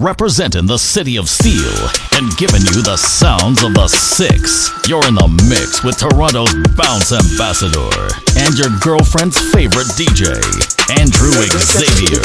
representing the city of steel and giving you the sounds of the six. You're in the mix with Toronto's bounce ambassador and your girlfriend's favorite DJ, Andrew Xavier.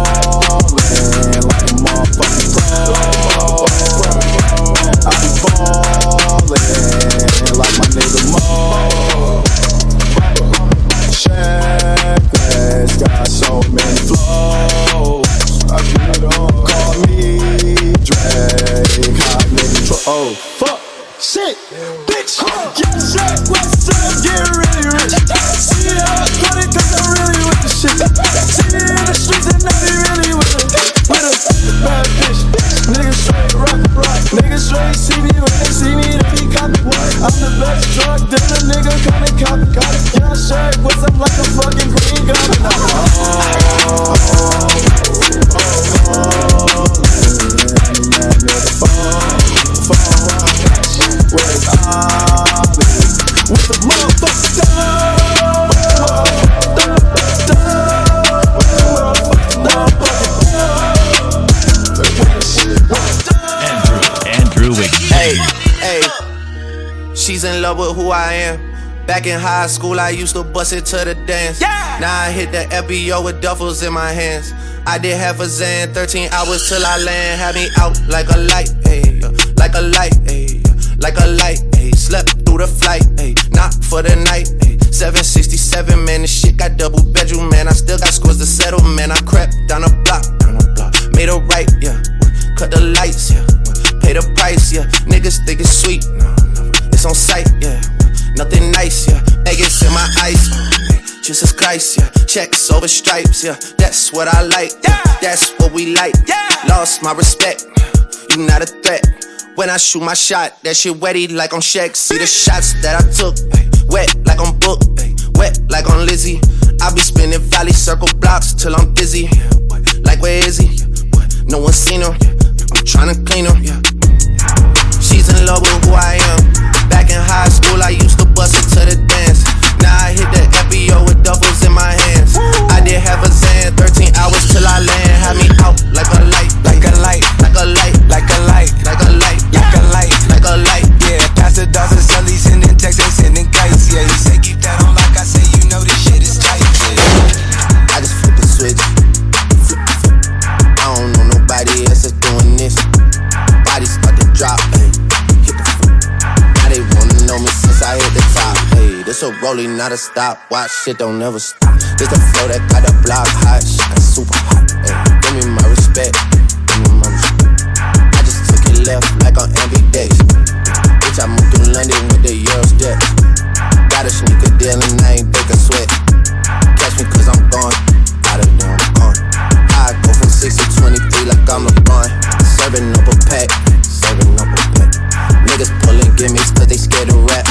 like my nigga Mo. Check got so many flows. Get. Call me Drake, hot nigga. Tro- oh fuck, shit, bitch. Yeah, Check West, so I'm really rich. See how I got it 'cause I'm really with the shit. See me in the streets and I be really with it. With a bad bitch. Niggas straight rock, rock. Niggas straight I'm the best drug dealer, nigga. Come and copy, copy. Yeah, Check West, I'm like a fucking green goblin. Where's Ollie? She's in love with who I am. Back in high school, I used to bust it to the dance. Now I hit the FBO with duffels in my hands. I did half a Zan, 13 hours till I land. Had me out like a light, ayy, like a light, ayy, like a light, Checks over stripes, yeah. That's what I like, yeah. That's what we like. Yeah. Lost my respect, you not a threat. When I shoot my shot, that shit wetty like on Shaq. See the shots that I took, wet like on Book, wet like on Lizzie. I be spinning valley circle blocks till I'm dizzy. Like where is he? No one seen her. I'm tryna clean her. She's in love with A rolling, not a stop. Watch shit don't never stop. This the flow that got the block hot, shit that's super hot. Ay, give me my respect, give me my respect. I just took it left like on ambidextrous. Bitch, I moved through London with the Eurostep. Got a sneaker deal and I ain't break a sweat. Catch me cause I'm gone. Of there, I'm gone. I go from 6 to 23 like I'm LeBron. Serving up a pack, serving up a pack. Niggas pulling gimmicks cause they scared to rap.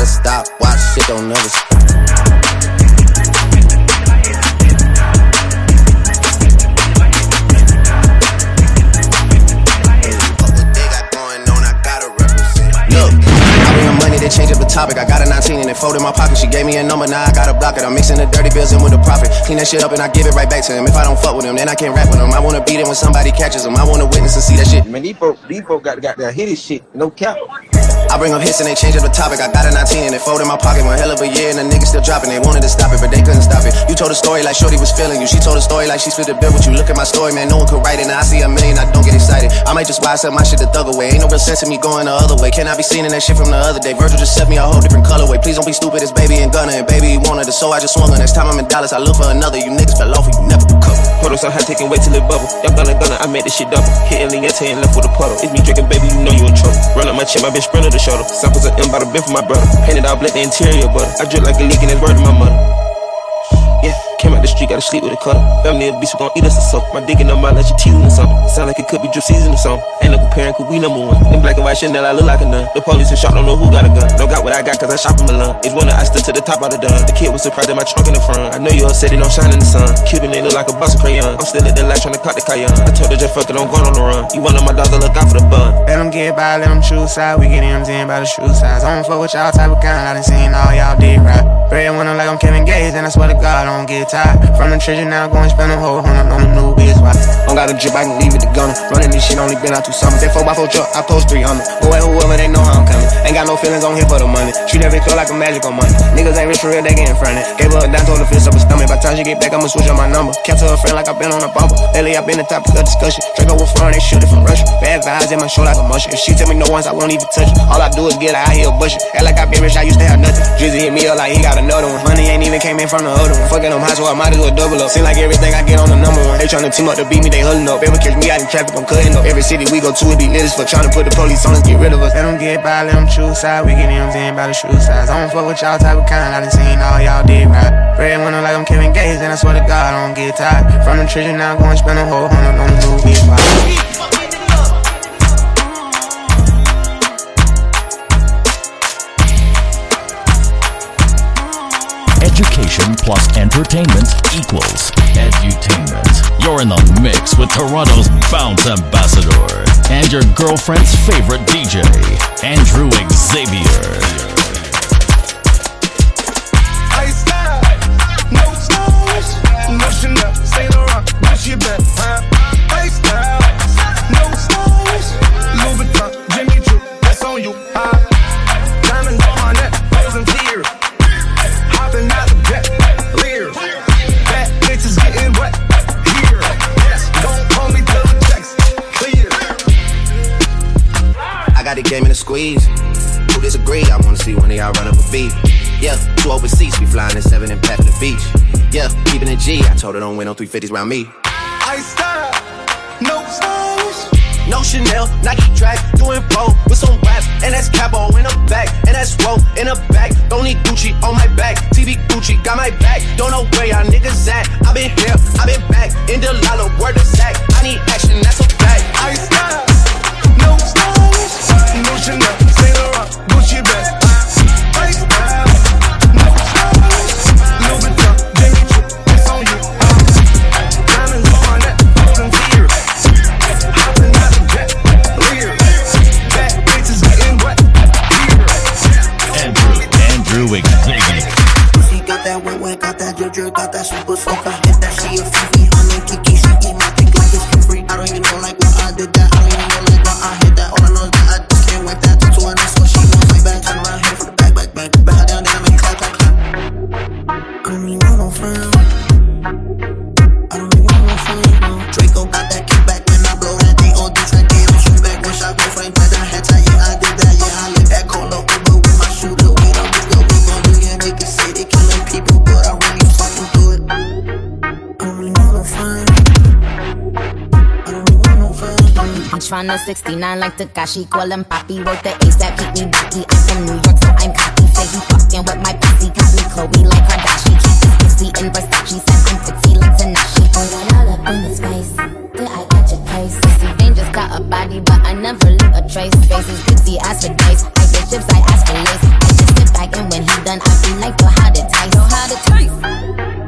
Gotta stop. Watch shit don't never stop. Got change up the topic. I got a 19 and it fold in my pocket. She gave me a number, now I gotta block it. I'm mixing the dirty bills in with the profit. Clean that shit up and I give it right back to him. If I don't fuck with him, then I can't rap with him. I wanna beat him when somebody catches him. I wanna witness and see that shit. Man, these folk, these folk got, got that hit this shit, no cap. I bring up hits and they change up the topic. I got a 19 and it fold in my pocket. One hell of a year and the niggas still dropping. They wanted to stop it, but they couldn't stop it. You told a story like Shorty was feeling you. She told a story like she split the bill with you. Look at my story, man. No one could write it. Now I see a million, I don't get excited. I might just buy some my shit the thug away. Ain't no real sense in me going the other way. Can I be seen in that shit from the other day? Virgil just set me a whole different colorway. Please don't be stupid. It's baby and gunner and baby wanted it, so I just swung her. Next time I'm in Dallas, I look for another. You niggas fell off you never recover. Photo so high, taking wait till it bubble. Y'all gonna gonna, I made this shit double. Hitting Lieta and left with a puddle. It's me drinking, baby, you know you in trouble. Run up my chin, my bitch sprinter shoulder. Samples of M by the bin for my brother. Painted out black, the interior but I drip like a leak and it's word to my mother. Came out the street, gotta sleep with a cutter. Family a beast, we gon' eat us a soap. My dick in the mouth, like you teasing or something. Sound like it could be drip season or something. Ain't no comparing, cause we number one. In black and white Chanel, I look like a nun. The police and shot, don't know who got a gun. Don't got what I got, cause I shop in Milan. It's one that I stood to the top of the done. The kid was surprised at my trunk in the front. I know you all said it don't shine in the sun. Cuban, they look like a box of crayon. I'm still at the light trying to cut the cayenne. I told her just fuck it, I'm going on the run. You one of my dogs, I look out for the bun. Let them get by, let them choose side. We get M's in by the shoe size. I don't fuck with y'all type of kind. I done seen all y'all did right. Red when I'm like I'm Kevin Gates, and I swear to God, I don't get tired. From the treasure now, go and spend a whole hundred on the new biz. Why? Don't got a drip, I can leave it to gunner. Running this shit only been out two summers. That 4x4 truck, I post 300. Go at whoever, they know how I'm coming. Ain't got no feelings on here for the money. Treat every flow like a magical money. Niggas ain't rich for real, they getting fronted. Gave her a dime, told her fist up her stomach. By the time she get back, I'ma switch on my number. Kept her a friend like i been on a bumper. Lately, i been the topic of discussion. Draco with front, they shoot it from Russia. Bad vibes in my show like a mushroom. If she tell me no once, I won't even touch it. All I do is get out here bushing. Act like I been rich, I used to have nothing. Drizzy hit me up like he got another one. Money ain't even came in from the other one. Fucking them high, so I might as well double up. Seem like everything I get on the number one. They tryna team up to beat me, they huddling up. They ever catch me out in traffic, I'm cutting up. Every city we go to, it be lit as fuck. Tryna put the police on us, get rid of us. Let them get by, let them choose side. We get M's in by the shoe size. I don't fuck with y'all type of kind. I done seen all y'all did right. Red I'm like I'm Kevin Gates, and I swear to God, I don't get tired. From the treasure now, go and spend a whole hundred on the new biz. Plus entertainment equals edutainment. You're in the mix with Toronto's bounce ambassador and your girlfriend's favorite DJ, Andrew Xavier. I got the game in a squeeze. Who disagree? I wanna see one of y'all run up a beat. Yeah, two overseas, we flying in seven and pack to the beach. Yeah, keeping it G. I told her don't win no 350s around me. Ice style, no stones. No Chanel, Nike track, doing blow with some raps, and that's capo in the back, and that's roll in the back. Don't need Gucci on my back, TV Gucci got my back. Don't know where y'all niggas at. I been here, I been back, in the lala, word to sack. I need action, that's a fact. Ice style, stones, no Chanel, Saint Laurent, Gucci bag. Ice style, Louis Vuitton, Jimmy Choo, it's on you. Diamonds on my frozen tears, hopping out the jet, leers. Bad bitches getting wet. Andrew, Andrew Xavier. Pussy got that wet, wet, got that drip, drip, got that super soaker. on the 69 like Tekashi. Call him Poppy. Wrote the ace that keep me ducky. I'm from New York, so I'm cocky. Say he fucking with my pussy. Got me Chloe like Kardashian. Keep this pussy in Versace. Said I'm tipsy like Tanashi. Oh, yeah, all up in his face. Did I catch a case? Sissy Bane just got a body, but I never leave a trace. Faces is pretty as for dice. I get chips, I ask for lace. I just sit back and when he done, I be like, yo, how to taste? Yo, how to taste?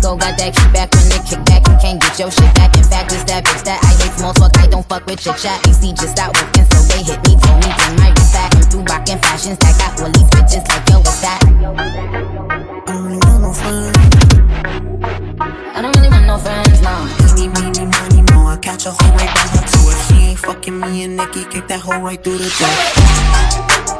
go got that kickback when they kick back. You can't get your shit back. In fact, it's that bitch that I hate small talk. I don't fuck with your chat. AC just out working, so they hit me to me. Then my wrist back. I'm through rockin' fashions. I got all these bitches like, yo, what's that? I don't need no friends. I don't need no friends, now. Eeny, meeny, money, mo. I catch a hoe right by her toe. She ain't fucking me and Nicki, kick that hoe right through the door.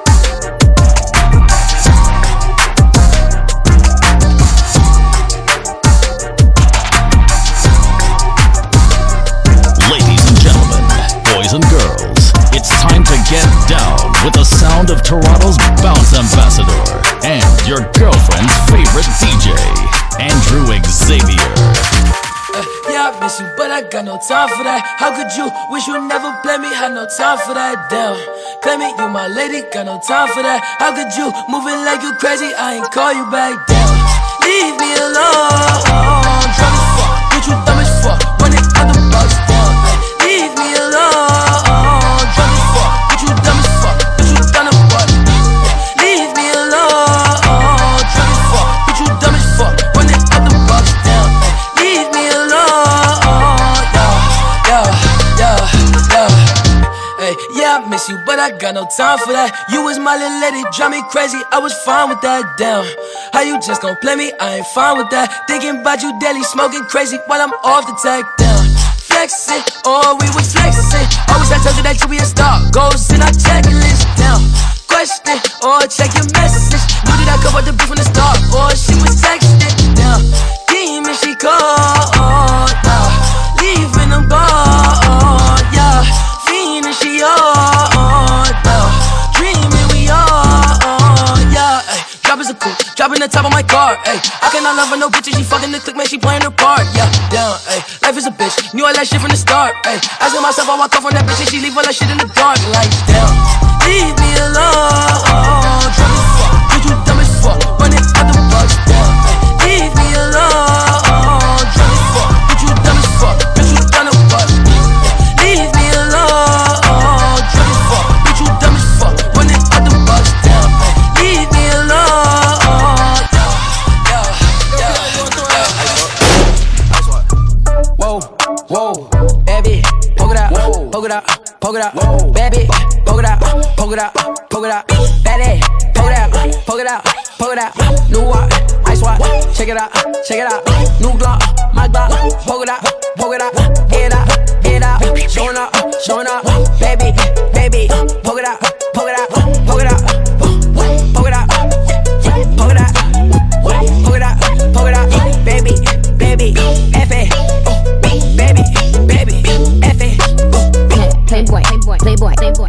With the sound of Toronto's bounce ambassador and your girlfriend's favorite DJ, Andrew Xavier. Uh, yeah, I miss you, but I got no time for that. How could you wish you never play me? Had no time for that. Damn, play me, you my lady, got no time for that. How could you moving like you crazy? I ain't call you back. Damn, leave me alone. I got no time for that. You was my little lady, drive me crazy. I was fine with that. Damn, how you just gon' play me? I ain't fine with that. Thinking about you daily, smoking crazy while I'm off the tag. Down, flexing, oh we was flexing. Always I told you that you be a star. Goals in our checklist. Down, question or check your message. Knew that I covered the beef from the start, or she was texting. Down, demon she called. Yeah, leaving them gone. Uh, yeah, fiending she on. Top of my car. Ay, I cannot love her no bitch, and she fucking the click, man, she playing her part. Yeah, down, ay, life is a bitch, knew all that shit from the start. Ay, asking myself, I walk off on that bitch, and she leave all that shit in the dark. Like, damn, leave me alone. Poke it out, baby, poke it out, poke it out, poke it out, baby, poke it out, poke it out, poke it out, new watch, ice watch, check it out, check it out, new Glock, my Glock, poke it out, poke it out, get out, get out, showing up, showing up, baby,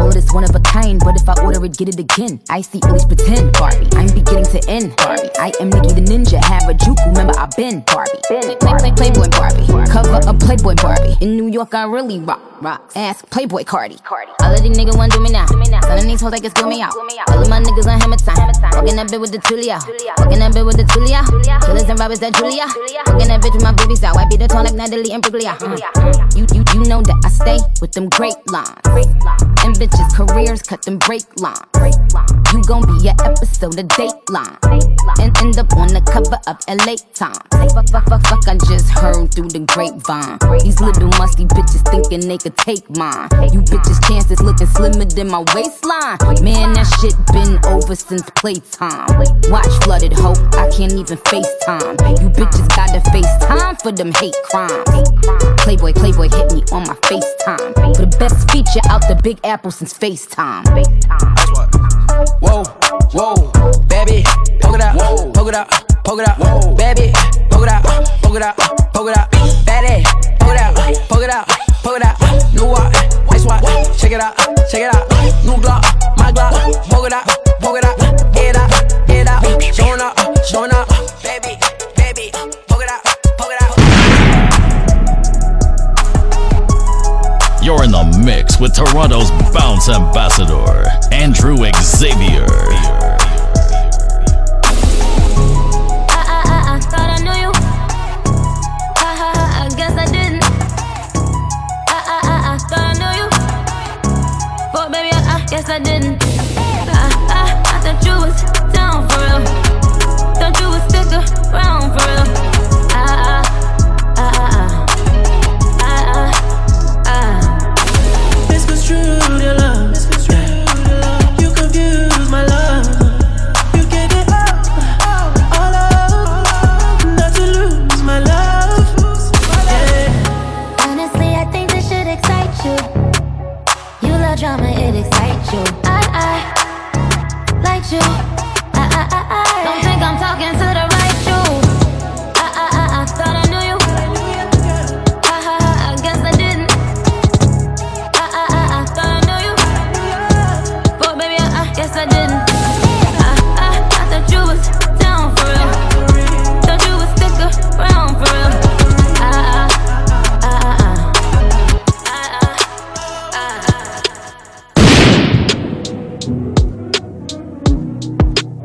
All of this one of a kind, but if I order it, get it again. I see always pretend, Barbie. I'm beginning to end, Barbie. I am Nicki the Ninja, have a juke, remember I've been Barbie. Play, play, Playboy Barbie. Cover a Playboy Barbie. In New York, I really rock. rock. Ask Playboi Carti. All of these niggas want do me now. Of these hoes like it's me out. All of my niggas on hammer time. Walking that bitch with the Tulia. Walking that bitch with the Tulia. Killers and robbers that Julia. Walking that bitch with my boobies out. I beat the tone like Natalie Imbruglia. Uh. You, you, you know that I stay with them great lines. And bitches' careers cut them break lines. You gon' be an episode of Dateline. And end up on the cover of LA Times. Fuck, fuck, fuck, fuck, I just heard through the grapevine. These little musty bitches thinking they could take mine. You bitches' chances looking slimmer than my waistline. Man, that shit been over since playtime. Watch flooded hope, I can't even FaceTime. You bitches gotta FaceTime for them hate crimes. Playboy, Playboy hit me on my FaceTime. For the best feature out the Big Apple since FaceTime. Whoa, whoa, baby, poke it out, poke it out, poke it out, baby, poke it out, poke it out, poke it out, baby, poke it out, poke it out, poke it out, new watch, ice watch, check it out, check it out, new Glock, my Glock, poke it out, poke it out, get out, get out, showing up, showing up, baby, You're in the mix with Toronto's bounce ambassador, Andrew Xavier.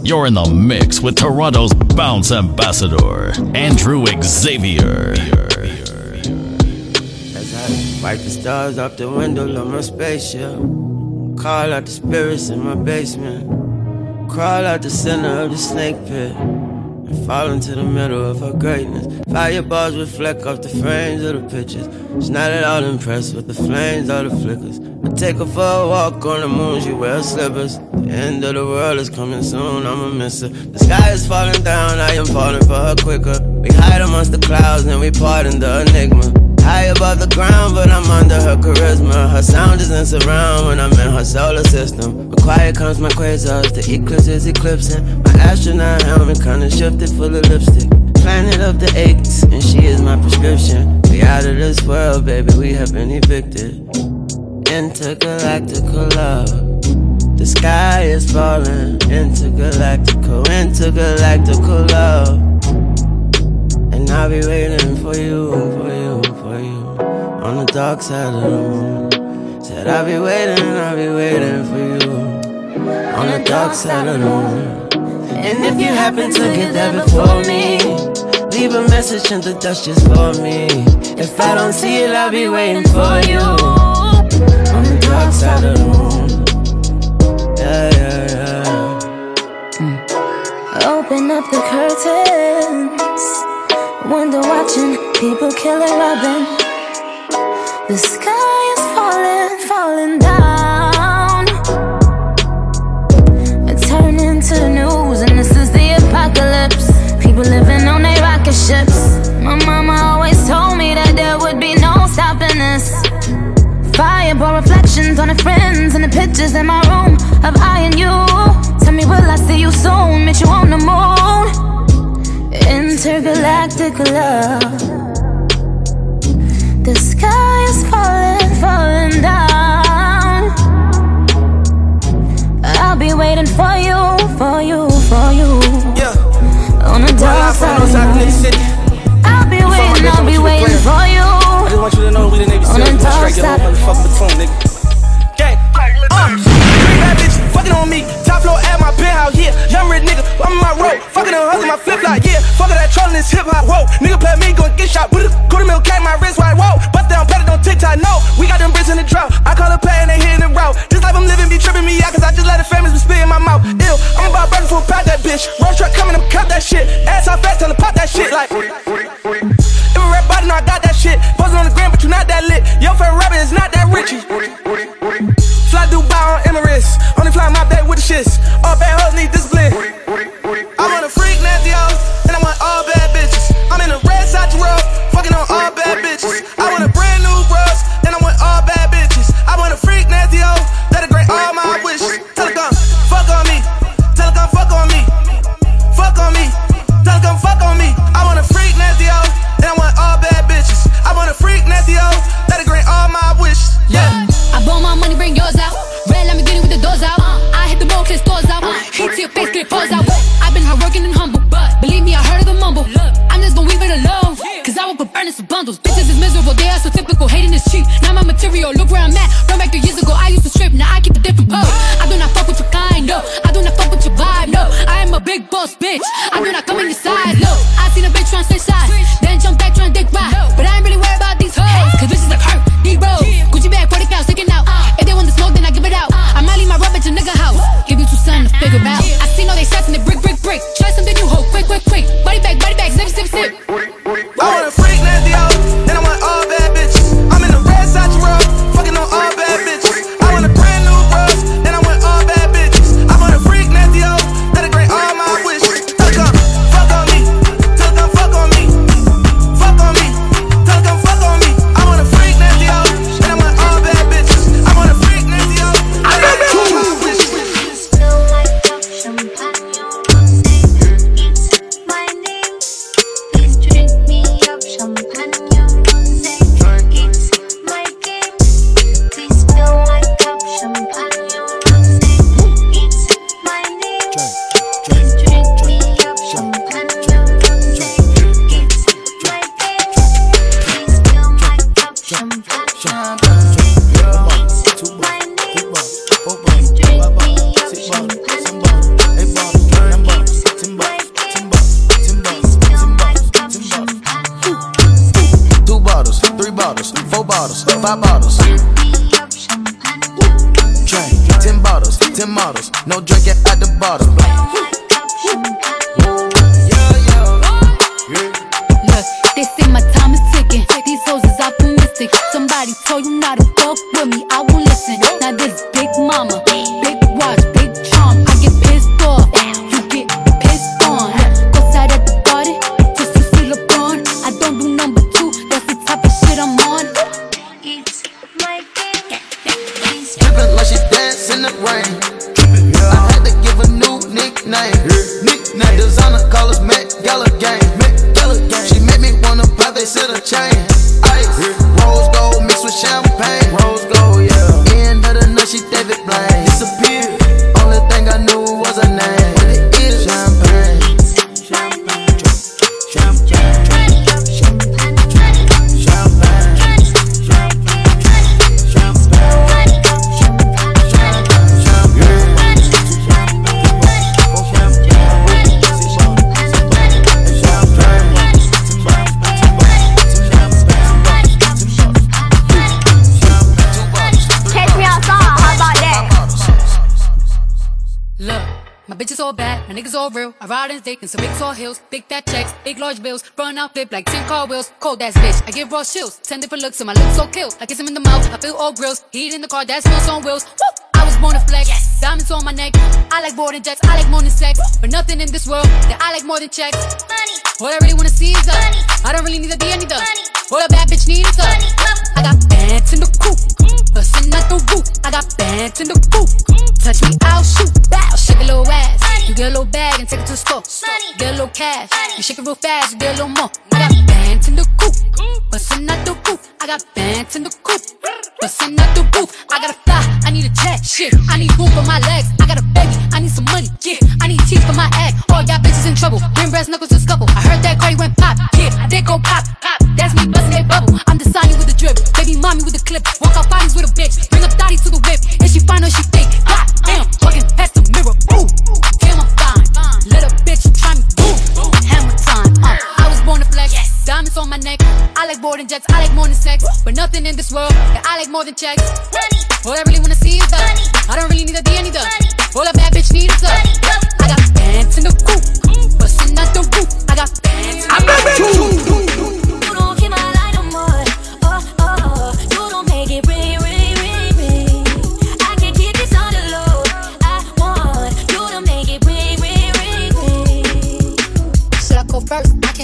You're in the mix with Toronto's bounce ambassador, Andrew Xavier. As I wipe the stars off the window of my spaceship, call out the spirits in my basement, crawl out the center of the snake pit, and fall into the middle of her greatness. Fireballs reflect off the frames of the pictures. She's not at all impressed with the flames or the flickers. I take her for a walk on the moon, she wears slippers. The end of the world is coming soon, I'ma miss her. The sky is falling down, I am falling for her quicker. We hide amongst the clouds, and we pardon the enigma. High above the ground, but I'm under her charisma. Her sound is in surround when I'm in her solar system. When quiet comes my quasars, the eclipse is eclipsing. My astronaut helmet kinda shifted full of lipstick. Planet of the eights, and she is my prescription. We out of this world, baby, we have been evicted. Intergalactical love. The sky is falling. Intergalactical, intergalactical love. And I'll be waiting for you, for you, for you. On the dark side of the moon. Said I'll be waiting, I'll be waiting for you. On the dark side of the moon. And if you happen to get there before me, leave a message in the dust just for me. If I don't see it, I'll be waiting for you. On the dark side of the moon. Yeah, yeah, yeah. Open up the curtains. Window watching people killing Robin. The sky on the friends and the pictures in my room of I and you. Tell me, will I see you soon? Meet you on the moon. Intergalactic love. The sky is falling, falling down. I'll be waiting for you, for you, for you. Yeah. On the dark side of the moon. I'll be waiting, I'll be waiting for you. I just want you to know we the Navy On the dark side. nigga. Uh, three bad bitches fucking on me. Top floor at my penthouse, yeah. Young nigga, I'm in my. Fucking hustle, my flip yeah. That this hip hop, whoa. Nigga play me, get shot. A quarter my wrist wide, whoa. It on TikTok. We got them bricks in the. I call a they the. This life I'm be me out, cause I just let the be spitting my mouth. I'm about for pop that bitch. Road truck I'm that shit. Ass fast, tell pop that shit like. A body, know I got that shit. On the gram, but you not that lit. Your favorite rapper is not that Richie. Fly Dubai on Emirates. Only fly my back with the shits. All bad hoes need discipline. I want a freak nasty hoes, and I want all bad bitches. I'm in a red side road, fucking on all bad bitches. I want a brand new bros, and I want all bad bitches. I want a freak nasty hoe, that'll grant all my wishes. Come, fuck on me. Come, fuck on me. Fuck on me. Come, fuck on me. I want a freak nasty hoe, and I want all bad bitches. I want a freak nasty hoe, that'll grant all bring yours out. Red, I'm with the doors out. Uh, I hit the ball, cause doors out. Hit to your face, get it paws out. I've been hard working and humble, but believe me, I heard of the mumble. I'm just gonna leave it alone. Cause I will put burning some bundles. Bitches is miserable, they are so typical. Hating is cheap. Now my material, look where I'm at. Run back three years ago, I used to strip, now I keep a different pose. I do not fuck with your kind, no. I do not fuck with your vibe, no. I am a big boss, bitch. I do not come in flip like 10 car wheels. Cold ass bitch, I give raw chills, 10 different looks, and my lips so kill. I kiss him in the mouth, I feel all grills, heat in the car, that's wheels on wheels. Woo! I was born to flex, diamonds on my neck. I like more than jets, I like more than sex. But nothing in this world that I like more than checks. Money. All I really wanna see is the I don't really need a D, I need the money. All a bad bitch needs is the I got bands in the coop, mm. bustin' out the roof. I got bands in the coop. Mm. Touch me, I'll shoot. Bow, shake a little ass. You get a little bag and take it to the store. Get a little cash. You shake it real fast, you get a little more. I got bands in the coop, bustin' out the roof. I got bands in the coop, bustin' out the roof. I gotta fly, I need a jet. Shit, I need room for my legs. I got a baby, I need some money. Yeah, I need teeth for my act. All y'all bitches in trouble. Bring brass knuckles to scuffle. I heard that Cardi went pop. Yeah, I did go pop. Pop. That's me bustin' that bubble. I'm the with the drip. Baby mommy with the clip. Walk out bodies with a bitch. Bring up Dottie to the whip. And she find her, she fake. God damn, fucking past Ooh, damn, I'm fine. A bitch try me. Boom, hammer time. Uh, I was born to flex. Diamonds on my neck. I like more than jets. I like more than sex. But nothing in this world that I like more than checks. Money. All I really wanna see is the. I don't really need a D, I need the. All a bad bitch need is the. I got bands in the coop. Bustin' out the roof. I got bands. I'm You don't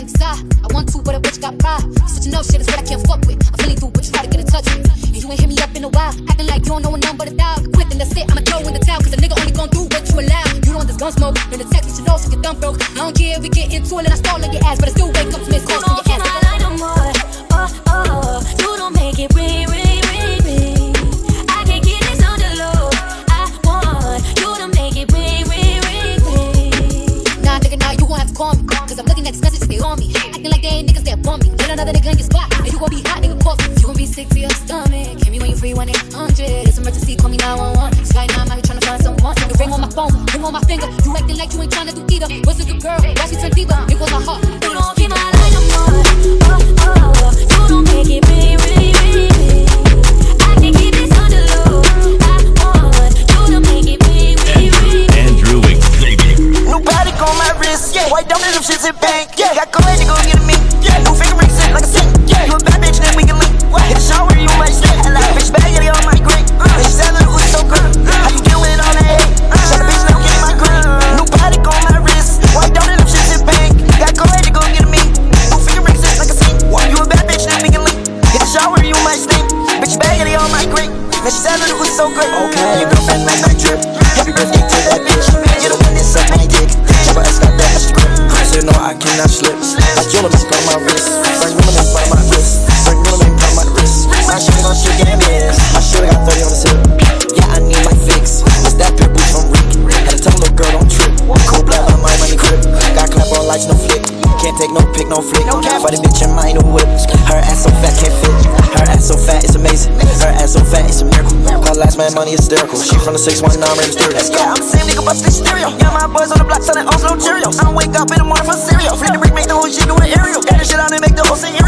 can't decide. I want to, but a bitch got pride. A no shit is what I can't fuck with. I'm feeling through, but you try to get in touch with. And you ain't hit me up in a while. Acting like you don't know a number to dial. Quit, then that's it. I'ma throw in the towel. Cause a nigga only gon' do what you allow. You don't this gun smoke. In the text, you should know so your dumb broke. I don't care if we get into it and I stall on your ass. But I still wake up to miss calls from your ass. Light no more. Oh, oh. You don't make it ring, on me. Acting like they ain't niggas that want me. Let another nigga in your spot. And you gon' be hot, nigga, call. You gon' be sick to your stomach. Hit me when you free, 1 800. It's emergency, call me 911. Sky now, I'm out here tryna find someone. The ring on my phone, ring on my finger. You acting like you ain't tryna do either. Was a good girl, why she turn diva? It was my heart. You don't keep my light no more. Oh, oh. You don't make it ring, ring, ring, on my wrist, yeah. White diamond, them shits in bank, yeah. Got cold to go get a me, yeah. New finger ring set like a sink, yeah. You a bad bitch, then we can link. Hit the shower, you might slip. Bitch bag, yeah, on my green. Uh. Bitch said that it was so good. Uh. How you uh. get with all that hate? Shut the bitch, now get in my green. New body on my wrist, white diamond, them shits in bank. Got cold to go get a me. New finger ring set like a sink. You a bad bitch, then we can link. Hit the shower, you might stink. Bitch bag, yeah, on my green. Now she said it was so good. Okay, your girlfriend like I slip. I kill him, on my wrist. Miller, part of my wrist. Miller, part of my wrist. My shit gon' shit get miss. I shoulda got 30 on the tip. Yeah, I need my fix. It's that boots from Rick. Had to tell little girl don't trip. Cold blood on my money grip. Got clap on lights, no flick. Can't take no pick, no flick. For the bitch in mine, no whip. Her ass so fat, can't fit. Her ass so fat, it's amazing. Her ass so fat, it's a miracle. Call last man money is hysterical. She from the 619 registered. Yeah, I'm the same nigga, but this stereo. Yeah, my boys on the block selling Oslo Cheerios. I don't wake up in the morning for cereal. Flip the brick, make the whole shit do an aerial. Get the shit out and make the whole scenario.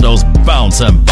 Mix with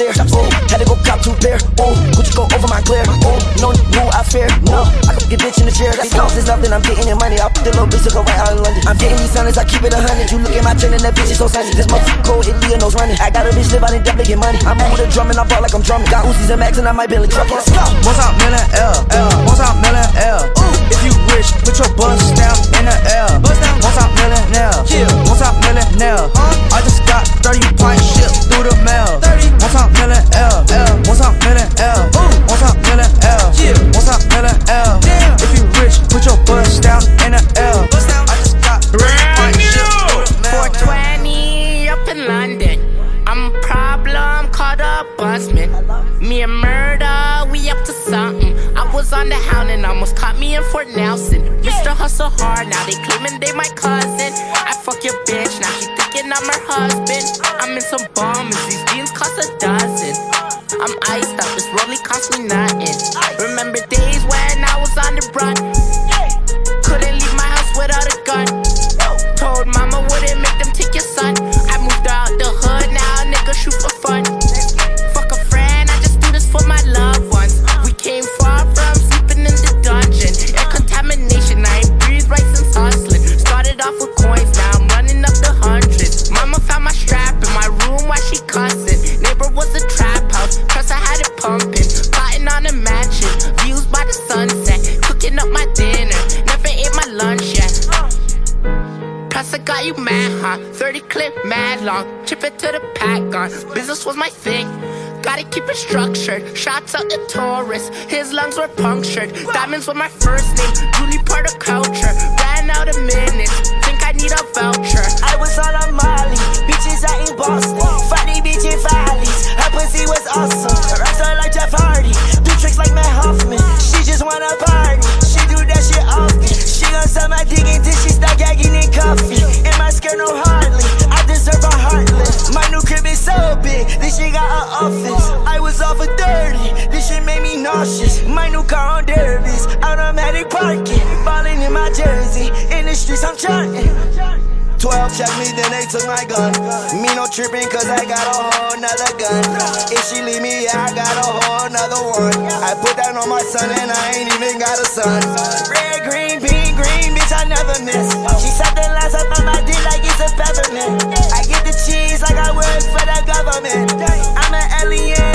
stare, ooh, had to go cop two pair, ooh, Gucci go over my clear, ooh, no new I fear, no, I can get bitch in the chair, these counts is nothing, I'm getting your money, I'll put the little bitch to go right out in London, I'm getting these sunnies, I keep it a hundred, you look at my chin and that bitch is so sunny, this motherfucker cold, Italy and nose running, I got a bitch live out in definitely get money, I'm with a drum and I ball like I'm drumming, got Uzis and Max and I might build a truck, let's go. Multi-million L, L, multi-million L. Ooh, if you rich, put your bust down in the L. Bust down, multi-millionaire, yeah, multi-millionaire. I just got 30 pints shipped through the mail. 30, multi-million L, L, multi-million L. Ooh, multi-million L, yeah, multi-million L. If you rich, put your bust down in the L. Bust down, I just got 30 pints shipped through the mail. 420 up in London. I'm a problem, called a busman. Me and murder, we up to something. I was on the hound and almost caught me in Fort Nelson. Used to hustle hard, now they claiming they my cousin. I fuck your bitch, now she thinking I'm her husband. I'm in some bombers, I'm iced up, this rollie cost me nothing. Remember days when I was on the run. Shots out the Taurus. His lungs were punctured. Diamonds were my first name. 12 check me, then they took my gun. Me no tripping, cause I got a whole nother gun. If she leave me, I got a whole nother one. I put that on my son, and I ain't even got a son. Red, green, pink, green, bitch, I never miss. She set the lines up on my dick like it's a peppermint. I get the cheese like I work for the government. I'm an alien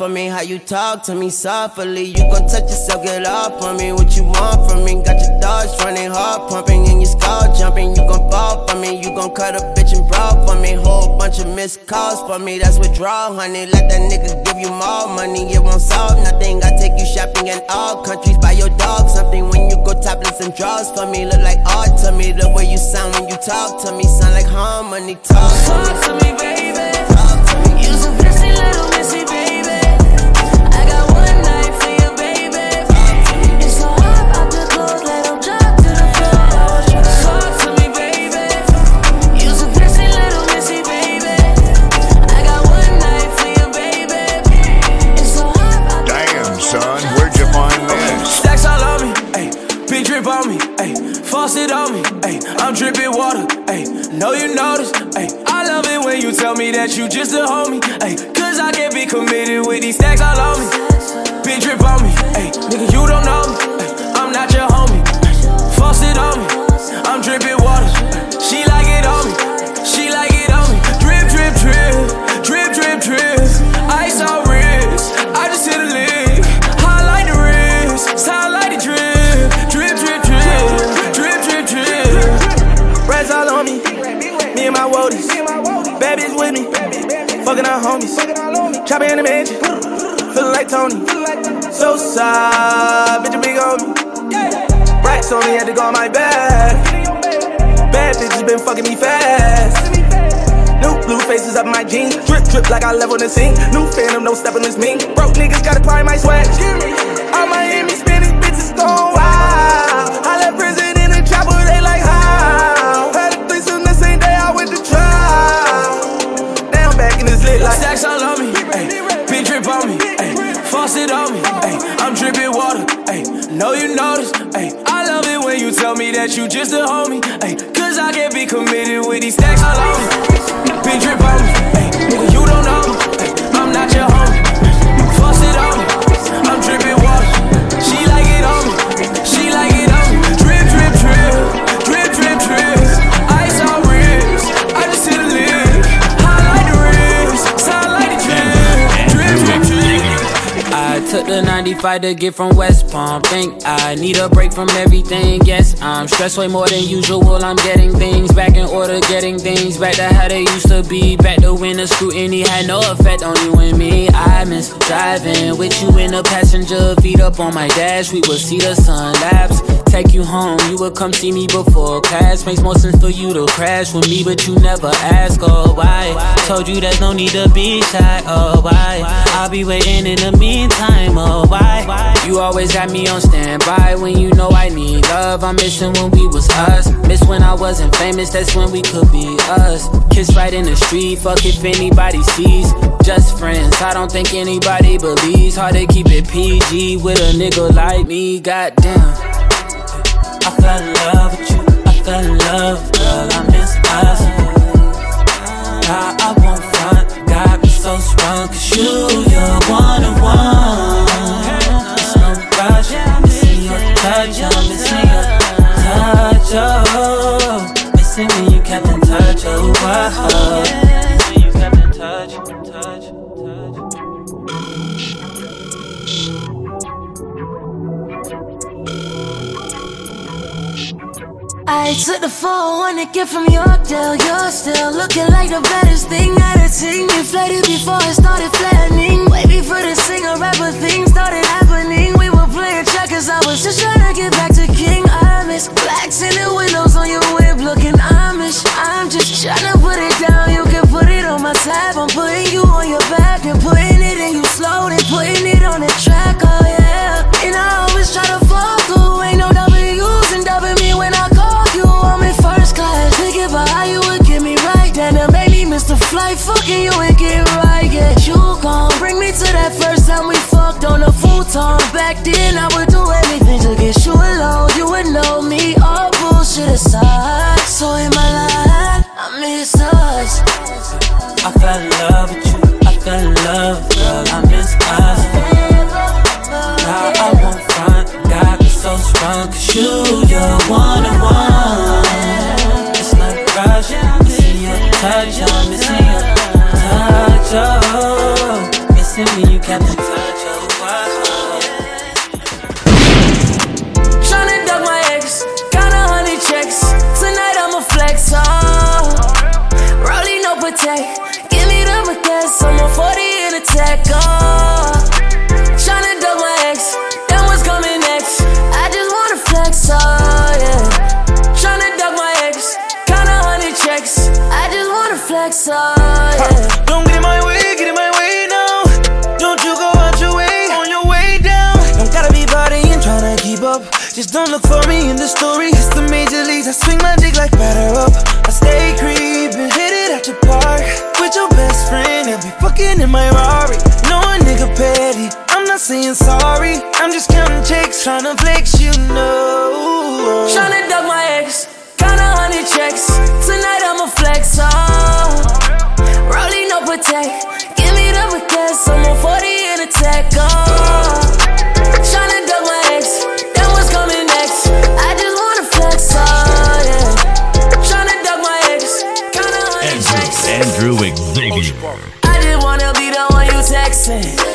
for me, how you talk to me softly. You gon' touch yourself, get off on me. What you want from me? Got your dogs running, heart pumping, and your skull jumping. You gon' fall for me. You gon' cut a bitch and brawl for me. Whole bunch of missed calls for me. That's withdrawal, honey. Let that nigga give you more money. It won't solve nothing. I take you shopping in all countries. Buy your dog something when you go topless and draws for me. Look like art to me. The way you sound when you talk to me. Sound like harmony. Talk to me, baby. 95 to get from West Palm. Think I need a break from everything. Yes, I'm stressed way more than usual. I'm getting things back in order, getting things back to how they used to be. Back to when the scrutiny had no effect on you and me. I miss driving with you in the passenger, feet up on my dash. We would see the sun lapse. Take you home, you would come see me before class. Makes more sense for you to crash with me, but you never ask, oh why? Told you there's no need to be shy, oh why? I'll be waiting in the meantime, oh why? You always got me on standby when you know I need love. I'm missing when we was us. Miss when I wasn't famous, that's when we could be us. Kiss right in the street, fuck if anybody sees. Just friends, I don't think anybody believes. Hard to keep it PG with a nigga like me, goddamn. I fell in love with you, I fell in love, girl, I miss us. God, I won't front, got me so strong, cause you, you're I took the 400 get from Yorkdale. You're still looking like the baddest thing I'd have seen. You flattered before it started flattening. Way before the singer rapper thing started happening. We were playing checkers. I was just trying to get back to King Amish. Blacks in the windows on your whip looking Amish. I'm just trying to put it down. You can put it on my tab. I'm putting you on your back and putting it in you flight. Fucking you and get right. Yeah, you gon' bring me to that first time we fucked on a futon. Back then I would do anything to get you alone. You would know me. All bullshit aside. So in my life, I miss us. I fell in love with you, I fell in love, girl, I miss us. Now I won't front, got me so strong, cause you, you're one on one. My ex, a hundred checks. Tonight I'ma flex, oh. No give me the. I'm on 40 in tech, oh. My ex, then what's coming next? I just wanna flex, oh yeah. My ex, a hundred checks. I just wanna flex, oh yeah. Don't get in my don't look for me in the story. It's the major leagues. I swing my dick like batter up. I stay creeping, hit it at your park with your best friend. And be fucking in my Rari. No a nigga petty. I'm not saying sorry. I'm just counting checks, tryna flex, you know. Tryna duck my ex, got a hundred checks. Tonight I'ma flex, oh. Rolling no protect, give me the baguettes. I'm on 40 Andrew Xavier. I just wanna be the one you texting.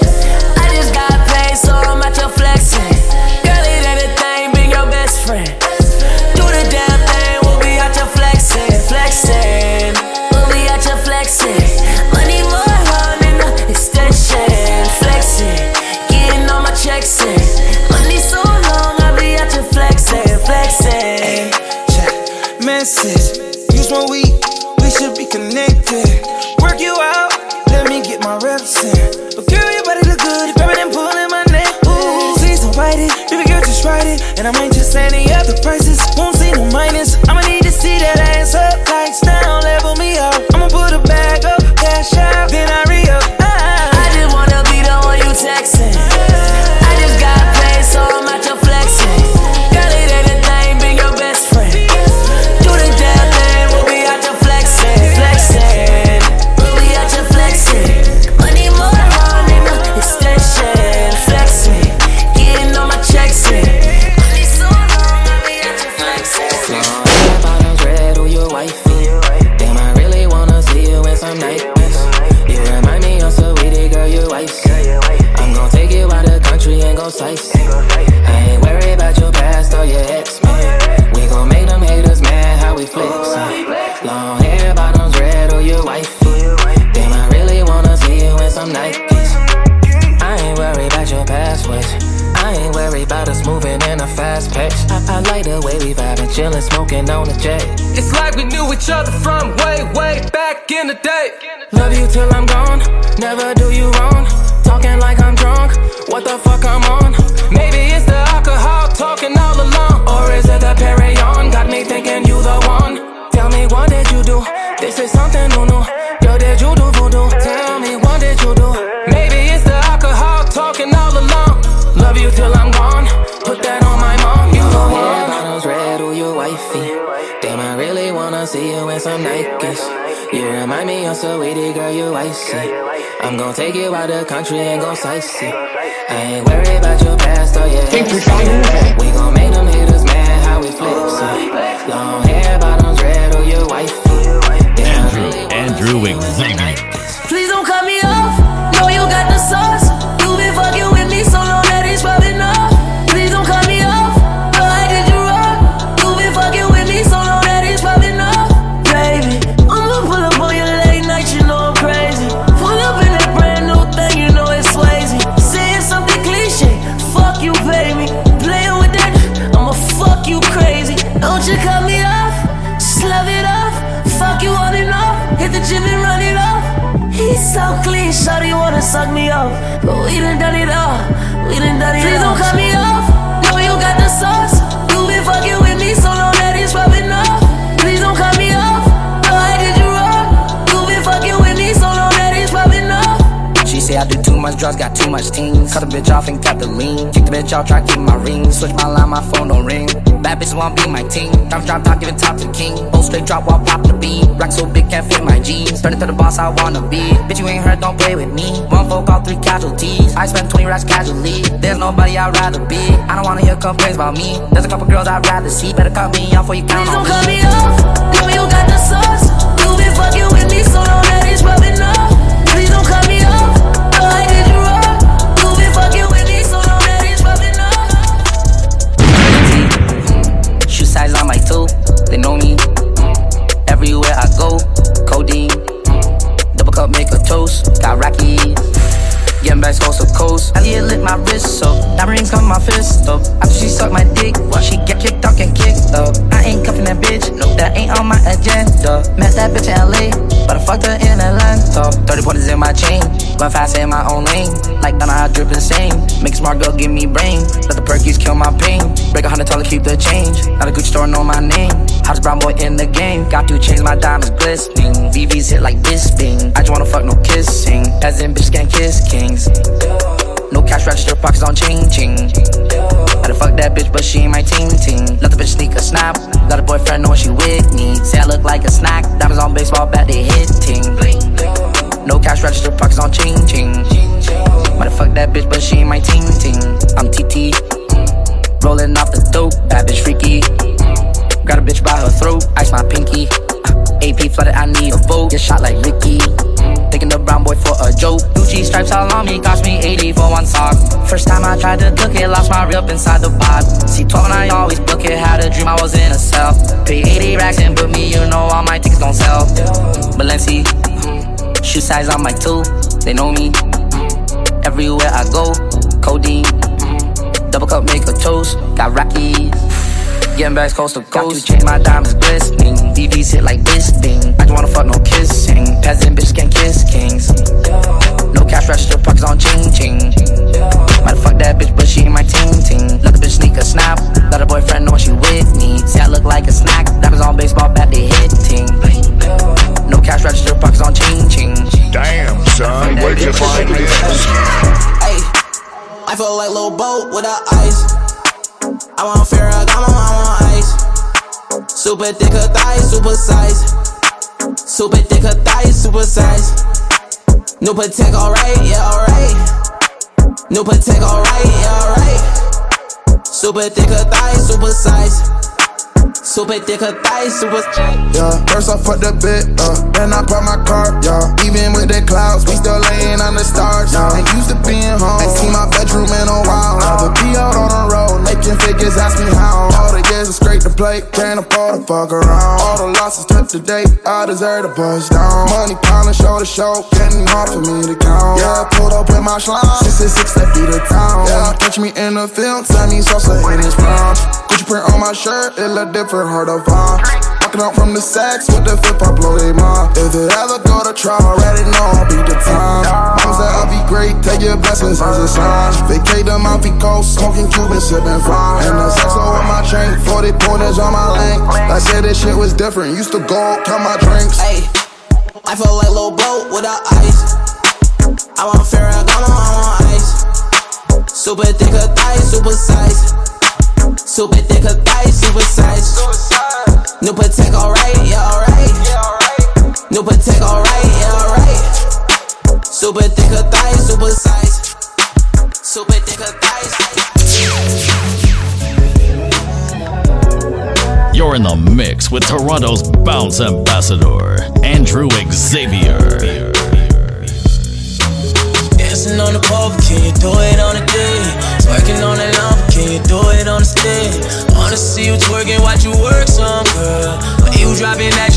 I'm take you out the country and go sightsee. I ain't worried about your past or your ex. We gon' make them haters mad how we flex. it. Long hair, bottoms shawty wanna suck me off. But we done done it all, we done done it Please all. don't cut me off, know you got the sauce. You been fucking with me so long that it's rubbing off. Please don't cut me off, no I did you wrong. You been fucking with me so long that it's rubbing off. She say I do too much drugs, got too much teens. Cut the bitch off and got the lean. Kick the bitch out, try to keep my ring. Switch my line, my phone don't ring. Bad bitch wanna be my team. Drop, drop, top, giving top to the king. Whole straight drop while pop the beat. Rack so big, can't fit my jeans. Turn into the boss I wanna be. Bitch, you ain't heard, don't play with me. One folk, all three casualties. I spend 20 racks casually. There's nobody I'd rather be. I don't wanna hear complaints about me. There's a couple girls I'd rather see. Better cut me off before you count Please on don't cut me. me off, know you got the sauce. You been fucking with me so long run fast in my own lane. Like Donna, I drip insane. Make smart girl give me brain. Let the perkies kill my pain. Break a hundred dollar, keep the change. Not a Gucci store, know my name. Hottest brown boy in the game. Got two chains, my diamonds glistening. VVs hit like this thing. I just wanna fuck, no kissing. Peasant bitch can't kiss kings. No cash register, pockets on ching ching. Gotta fuck that bitch, but she ain't my team ting. Let the bitch sneak a snap. Got a boyfriend knowing she with me. Say I look like a snack. Diamonds on baseball bat, they hitting. No cash register, pockets on ching ching. Might fuck that bitch, but she ain't my ting ting. I'm TT. Rolling off the dope, bad bitch freaky. Got a bitch by her throat, ice my pinky. Uh, AP flooded, I need a vote. Get shot like Ricky. Taking the brown boy for a joke. Gucci stripes all on me, cost me 80 for one sock. First time I tried to cook it, lost my rip inside the pot. See 12 and I always book it, had a dream I was in a cell. Pay 80 racks and book me, you know all my tickets gon' sell. Balenci, shoe size on my two, they know me. Everywhere I go, codeine. Double cup make a toast, got Rockies. Getting back coast to coast. Got to my diamonds glistening. VVs hit like this thing. I just wanna fuck, no kissing. Peasant bitch can kiss kings. No cash register, pockets on ching ching. Might fuck that bitch, but she ain't my ting ting. Let the bitch sneak a snap. Let her boyfriend know she with me. See, I look like a snack. Diamonds on baseball bat, they hitting. No cash register, pockets on ching ching. Damn, son, where'd you find this? Ayy, I feel like Lil Boat without ice. I want Ferragamo, I want ice. Super thick her thighs, super size. Super thick her thighs, super size. New Patek, alright, yeah, alright. New Patek, alright, yeah, alright. Super thick her thighs, super size. Super thick her thighs, super Yeah, first I fucked the bit, uh, then I bought my car, yeah. Even with the clouds, we still laying on the stars, yeah. Ain't used to being home, ain't seen my bedroom in a while. Never be out on the road, making figures, ask me how. All the years was straight to play, can't afford to fuck around. All the losses took the day, I deserve to bust down. Money piling show to show, getting hard for me to count. Yeah, pulled up with my slime, 666, that be the town. Yeah, catch me in the field, sunny salsa in his prime. Gucci print on my shirt, it look different, hard to find. Walking out from the sacks with the flip, I blow they mind. If it ever go to trial, already know I'll be the time. Mom said I'll be great, take your blessings as a sign. Vacate the Amalfi Coast, smoking Cuban, sipping fine. And the saxo with my chain, 40 pointers on my lane. I said this shit was different, used to go count my drinks. Ayy, I feel like Lil Boat without ice. I want Ferragamo, I want ice. Super thick her thighs, super size. Super thick her thighs, super size. New Patek, alright, yeah, alright. New Patek, alright, yeah, alright. Super thick her thighs, super size. Super thick her thighs. You're in the mix with Toronto's bounce ambassador, Andrew Xavier. Dancing on the pole, can you do it on a day? Twerking on Wanna see you twerking, watch you work some girl. When you dropping that,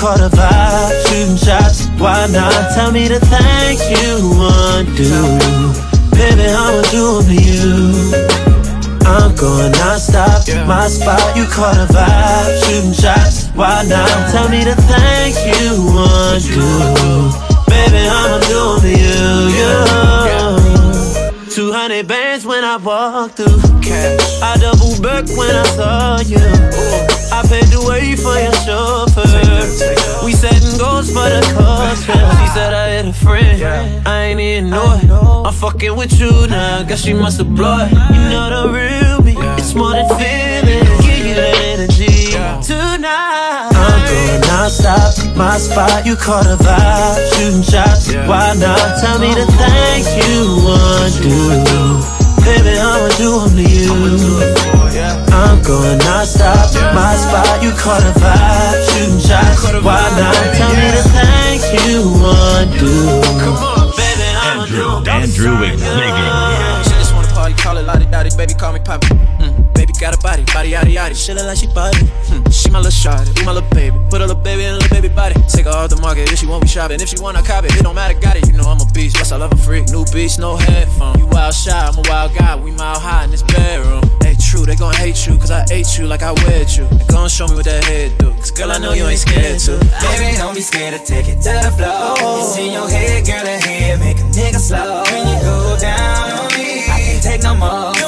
caught a vibe. Shooting shots, why not? Tell me the things you. Want to do Baby, I'ma do to you. I'm going non-stop, my spot, you caught a vibe. Shooting shots, why not? Tell me the things you. Want to Baby, I'ma do to you, you 200 bands when I walk through. Cash. I double back when I saw you. I for the culture She said I had a friend. I ain't even know it. I'm fucking with you now. Guess she must have blow it You know the real me. It's more than feeling Give you that energy. Tonight. I'm going non-stop My spot, you caught a vibe. Shooting shots, why not? Tell me the things you. Want to do Baby, I'ma do 'em to you I'm going non-stop My spot, you caught a vibe. Shooting shots, why not? Tell me the things you want to do Baby, I'ma do 'em Andrew Xavier. She just wanna party, call it lottie dottie, baby call me poppy. Mm, baby got a body, body yaddy yaddy. She look like she body. Hmm, she my little shawty, be my little baby. Put a little baby in a little baby body. Take her off the market if she won't be shopping. If she wanna copy, it it don't matter, got it. You know I'm a beast, plus I love a freak. New beast, no headphone. You wild shy, I'm a wild guy. We mile high in this bedroom. Hey, true, they gon' hate you, cause I ate you like I wed you. They gon' show me what that head do. Cause girl, I know you ain't scared to. Baby, don't be scared to take it to the floor. It's in your head, girl, that head make a nigga slow. When you go down on me, I can't take no more.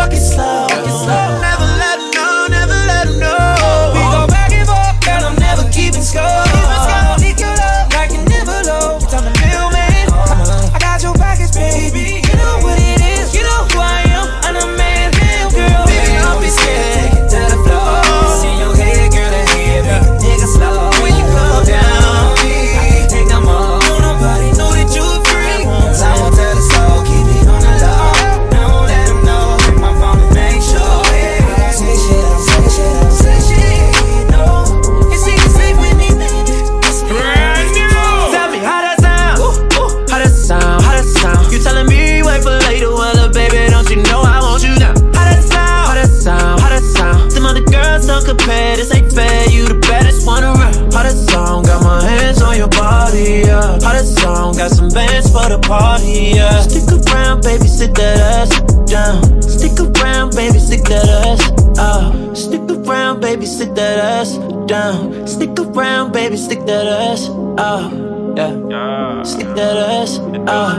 Down, let me fuck it slow. Around, baby, sit that ass down. Stick around, baby, stick that ass out. Stick around, baby, sit that ass down. Stick around, baby, stick that ass uh. out. Yeah. Stick that ass out. Uh.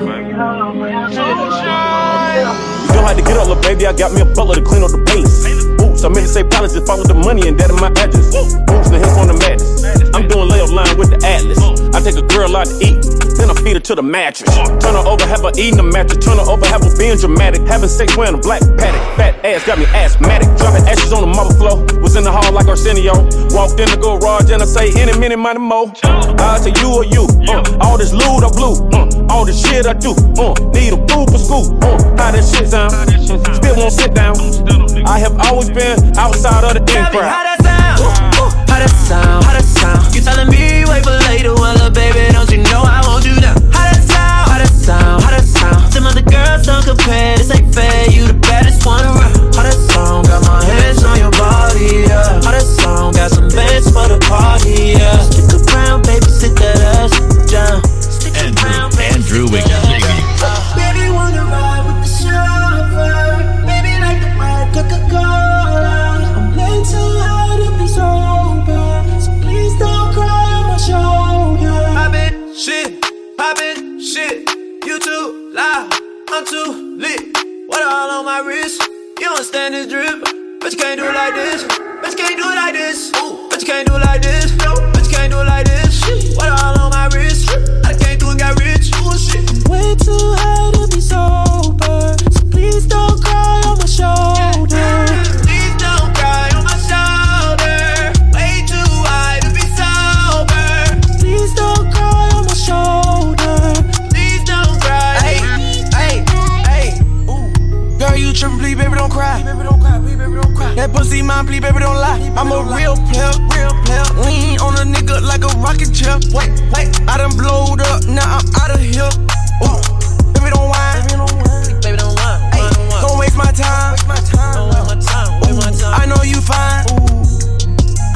You don't have to get up, little baby. I got me a butler to clean up the pace. Boots, I meant to say palace if I with the money and that in my address. Boots, the hip on the mattress. I'm doing layup line with the atlas. I take a girl out to eat, then I feed her to the mattress. Turn her over, have her eating the mattress. Turn her over, have her being dramatic. Having sex wearing a black Patek. Fat ass got me asthmatic. Dropping ashes on the marble floor. Was in the hall like Arsenio. Walked in the garage and I say any minute, money mo. I say you or you. Uh, all this loot I blew. Uh, all this shit I do. Uh, need a boo for school. Uh, how that shit sound? Still won't sit down. I have always been outside of the in crowd. how that sound? How that sound? How that sound? You telling me wait for later? Well, baby, don't you know I compare. This ain't fair. You the baddest one around. That sound? Got my hands on your body. Yeah. That sound? Got some bands for the party. Yeah. I'm a real player, real player. Lean on a nigga like a rocket ship. Wait, wait. I done blowed up, now I'm out of here. Ooh. Baby, don't whine. Baby, don't whine. Baby, don't whine. Hey, don't waste my time. Waste my time. Don't waste my time. Waste my time. I know you fine.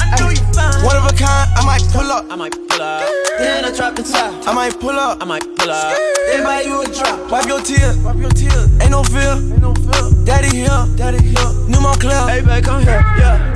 I know you fine. One of a kind, I might pull up. I might pull up. Then I drop the top. I might pull up. I might pull up. Then buy you a drop. Wipe your tears. Wipe your tears. Ain't no fear. Ain't no fear. Daddy here. Daddy here. New Moncler. Hey, babe, come here. Yeah.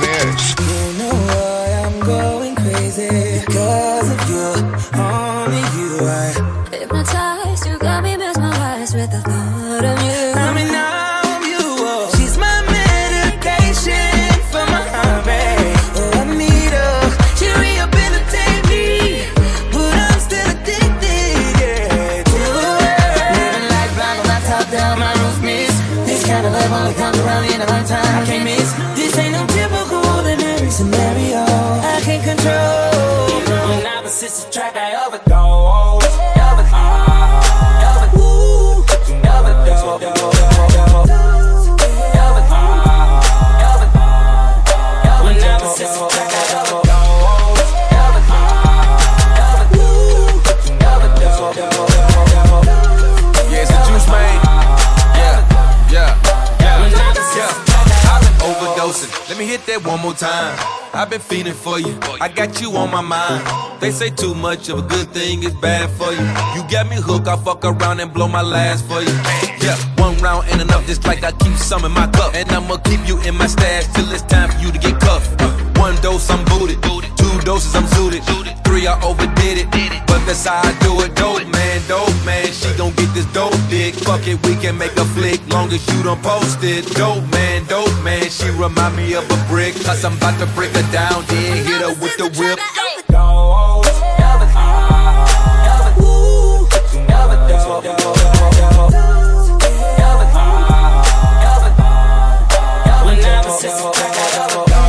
one more time. I've been feeling for you. I got you on my mind. They say too much of a good thing is bad for you. You got me hooked, I fuck around and blow my last for you. Yeah, one round ain't enough, just like I keep some in my cup. And I'ma keep you in my stash till it's time for you to get cuffed. One dose, I'm booted. Two doses, I'm zooted. Three, I overdid it. But that's how I do it. Dope man, dope man. She gon' get this dope dick. Fuck it, we can make a flick. Long as you don't post it. Dope man, dope man. She remind me of a brick. Cause I'm about to break her down. Then hit her with the whip.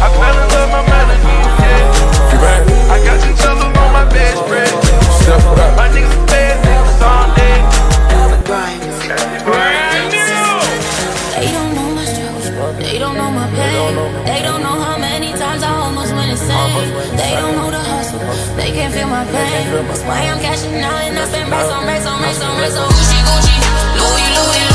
I fell in love my melody, yeah. I got chinchilla on my bed spread. My niggas bad niggas all day. They don't know my struggles, they don't know my pain. They don't know how many times I almost went insane. They don't know the hustle, they can't feel my pain. That's why I'm cashing out and I spend racks on racks on racks on racks on Gucci, Gucci, Louis, Louis,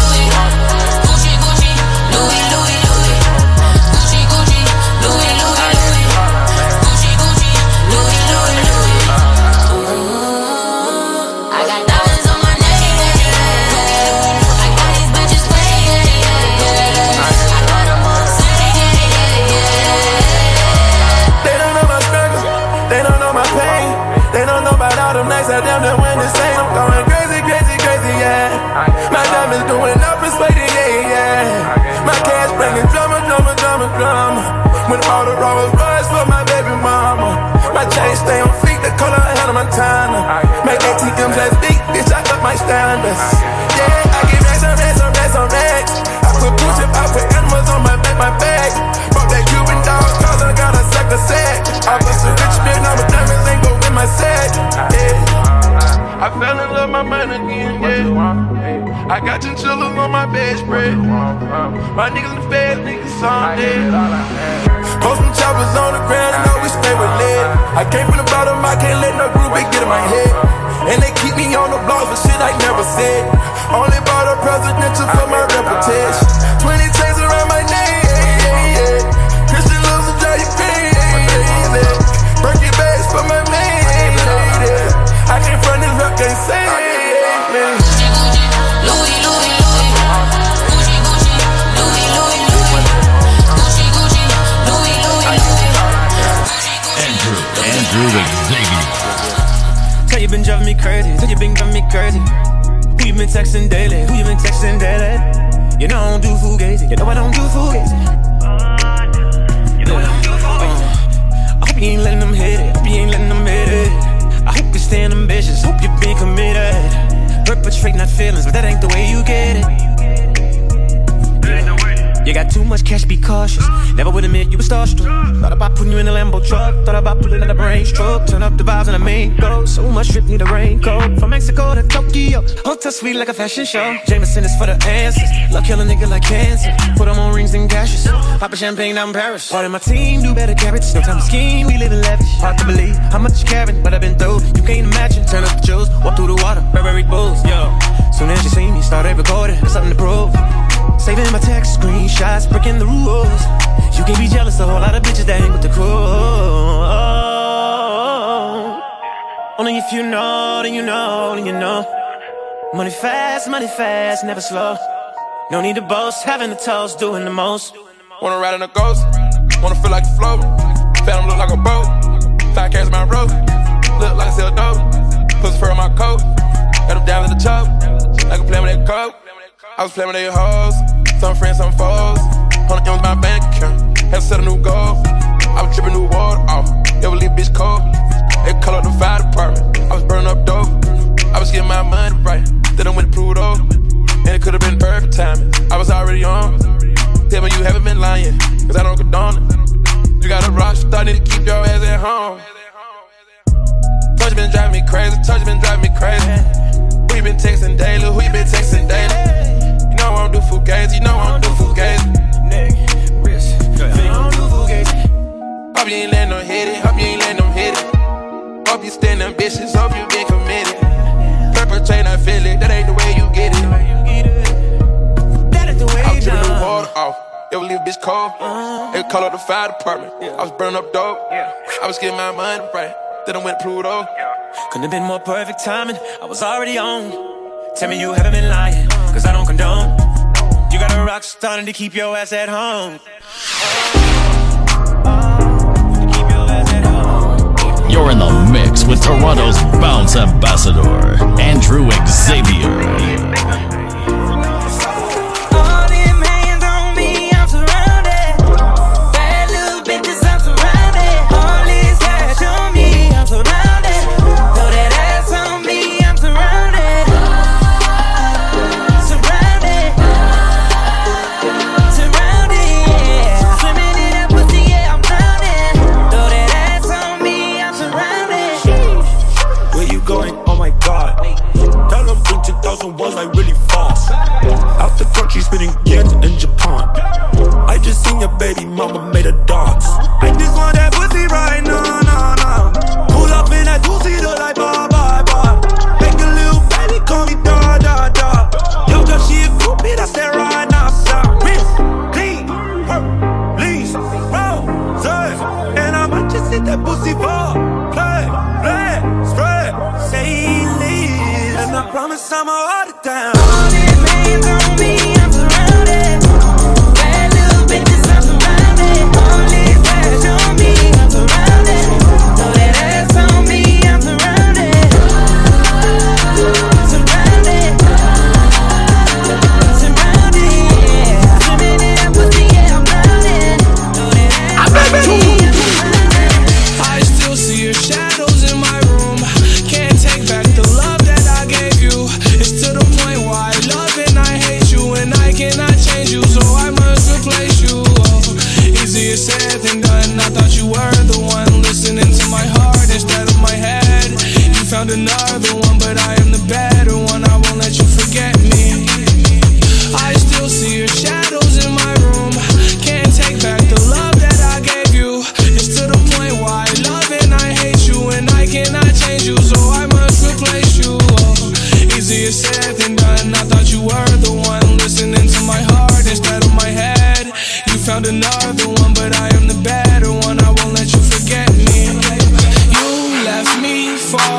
all the robbers rush for my baby mama. My chain stay on fleek, the color ahead of my time. Make ATMs last week, bitch, I got my standards. Yeah, I get racks on racks on racks on racks. I put push up, I put animals on my back, my back. Bought that Cuban dog, cause I got a sack of sack. I was a rich bitch, now my diamonds ain't go in my sack. Yeah. I fell in love my mind again, yeah. I got chinchillas on my bedspread. My niggas in the feds, niggas all dead. Some choppers on the ground and always stay with lead. I came from the bottom, I can't let no group get in my head. And they keep me on the block for shit I never said. Only bought a presidential for my reputation. 20 chains around my yeah. Christian Loves drive you crazy. Birkin bags for my Andrew Xavier. Tell you been driving me crazy. Tell you been driving me crazy. Who you been texting daily? Who you been texting daily? You know I don't do fugazi. You know I don't do fugazi. Yeah. Uh, I hope you ain't letting them hit it. Hope you ain't letting them hit it. I hope you're staying ambitious. Hope you been committed. Perpetrating that feelings, but that ain't the way you get it. You got too much cash, be cautious. Never would admit you were starstruck. Thought about putting you in a Lambo truck. Thought about pulling in a brain stroke. Turn up the vibes on the main go. So much drip, need a raincoat. From Mexico to Tokyo. Hotel suite like a fashion show. Jameson is for the answers. Love kill a nigga like cancer. Put them on rings and gashes. Pop a champagne down in Paris. Part of my team do better carrots. No time to scheme, we live in lavish. Hard to believe how much you carrying, what I've been through. You can't imagine. Turn up the juice, walk through the water. Burberry bulls, yo. Soon as you see me, started recording. There's something to prove. Saving my text screenshots, breaking the rules. You can be jealous, a whole lot of bitches that hang with the crew. Only if you know, then you know, then you know. Money fast, money fast, never slow. No need to boast, having the toast, doing the most. Wanna ride in a ghost, wanna feel like a float. Phantom look like a boat, fat cats my rope. Look like I sell dope, pussy fur on my coat. Got them down to the top, like a play with that coke. I was playing with they hoes, some friends, some foes. Hundred M's my bank account, to set a new goal. I was dripping new water off, never leave bitch cold. They call up the fire department, I was burning up dope. I was getting my money right, then I went to Pluto. And it could've been perfect timing, I was already on. Tell me you haven't been lying, cause I don't condone it. You got a rock star, need to keep your ass at home. Touch been driving me crazy, touch been driving me crazy. You been texting daily, you been texting daily? You know I don't do fugazi, you know I don't do fugazi. Nigga, Hope you ain't letting them hit it, hope you ain't letting them hit it. Hope you staying ambitious, hope you been committed. Perpetrate, I feel it, that ain't the way you get it. That ain't the way you I was dripping you the water off. Ever leave a bitch cold? They call up the fire department. I was burning up dope. I was getting my money right. Then I went to Pluto. Couldn't have been more perfect timing. I was already on. Tell me you haven't been lying, cause I don't condone. You got a rock star to keep your ass at home. You're in the mix with Toronto's bounce ambassador, Andrew Xavier. 10,000 ones like really fast. Out the country spinning yens in Japan. I just seen your baby mama made a dance.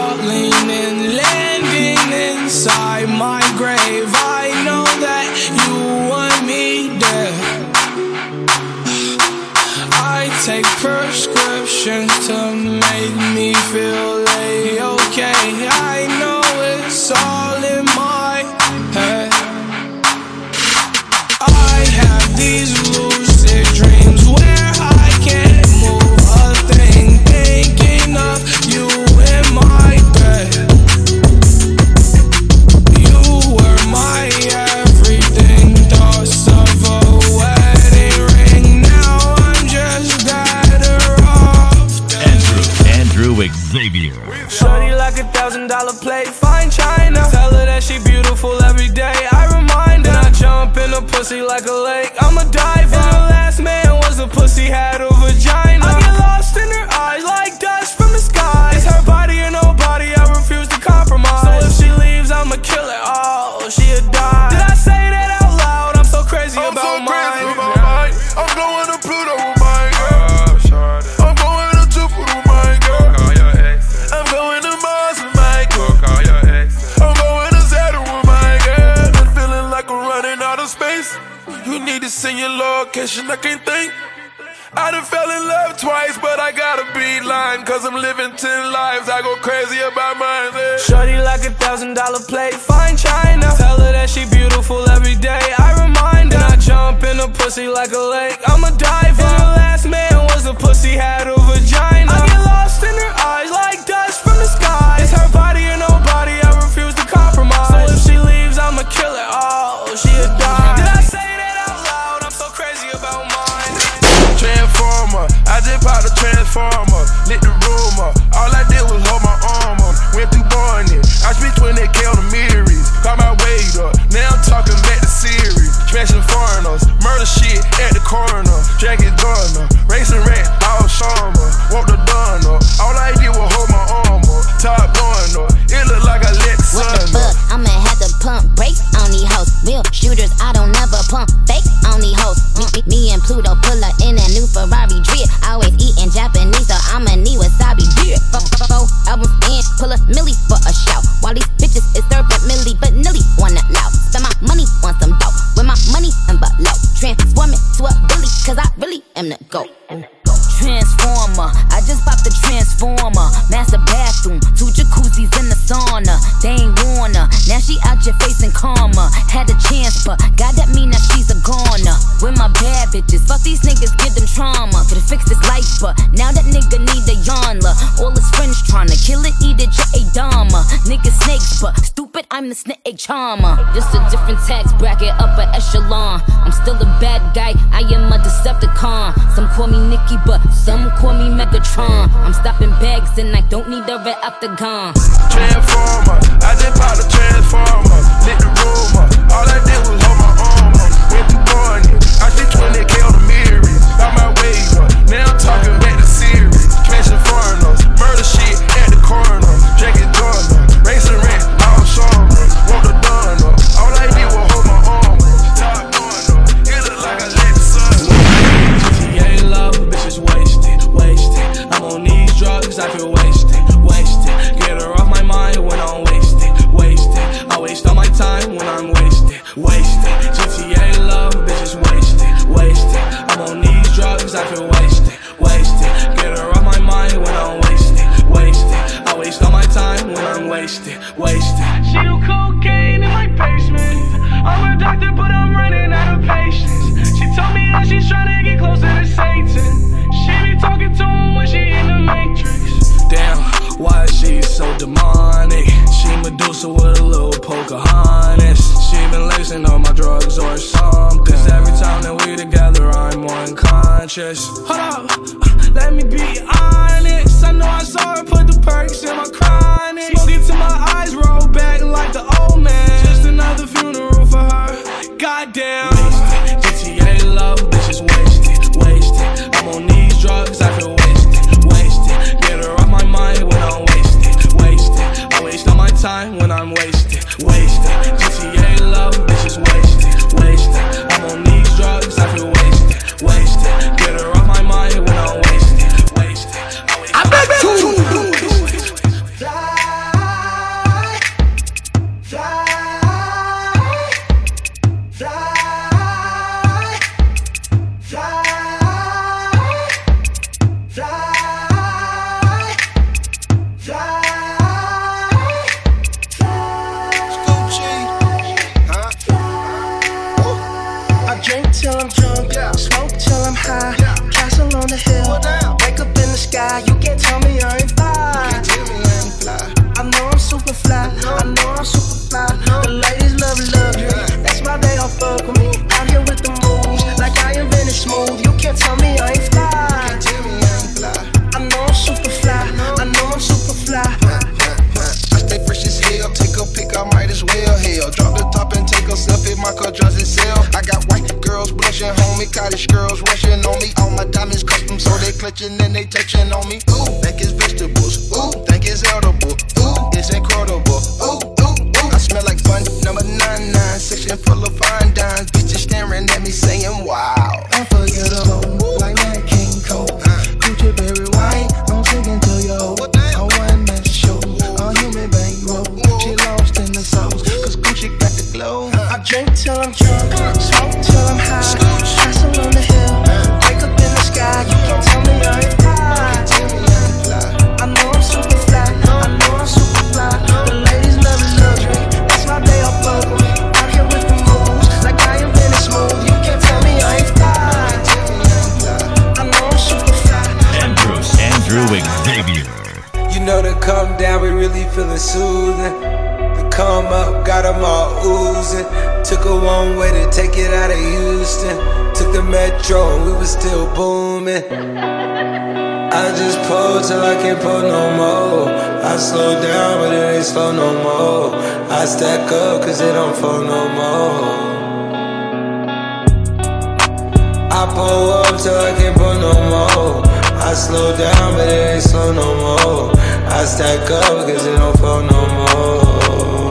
Falling I go crazy about my Shorty like a thousand dollar plate up the gun. Transformer. Come down, we really feeling soothing. The come up, got 'em all oozing. Took a one way to take it out of Houston. Took the metro and we was still booming. I just pull till I can't pull no more. I slow down, but it ain't slow no more. I stack up, cause it don't fall no more. I pull up till I can't pull no more. I slow down, but it ain't slow no more. I stack up, cause it don't fall no more.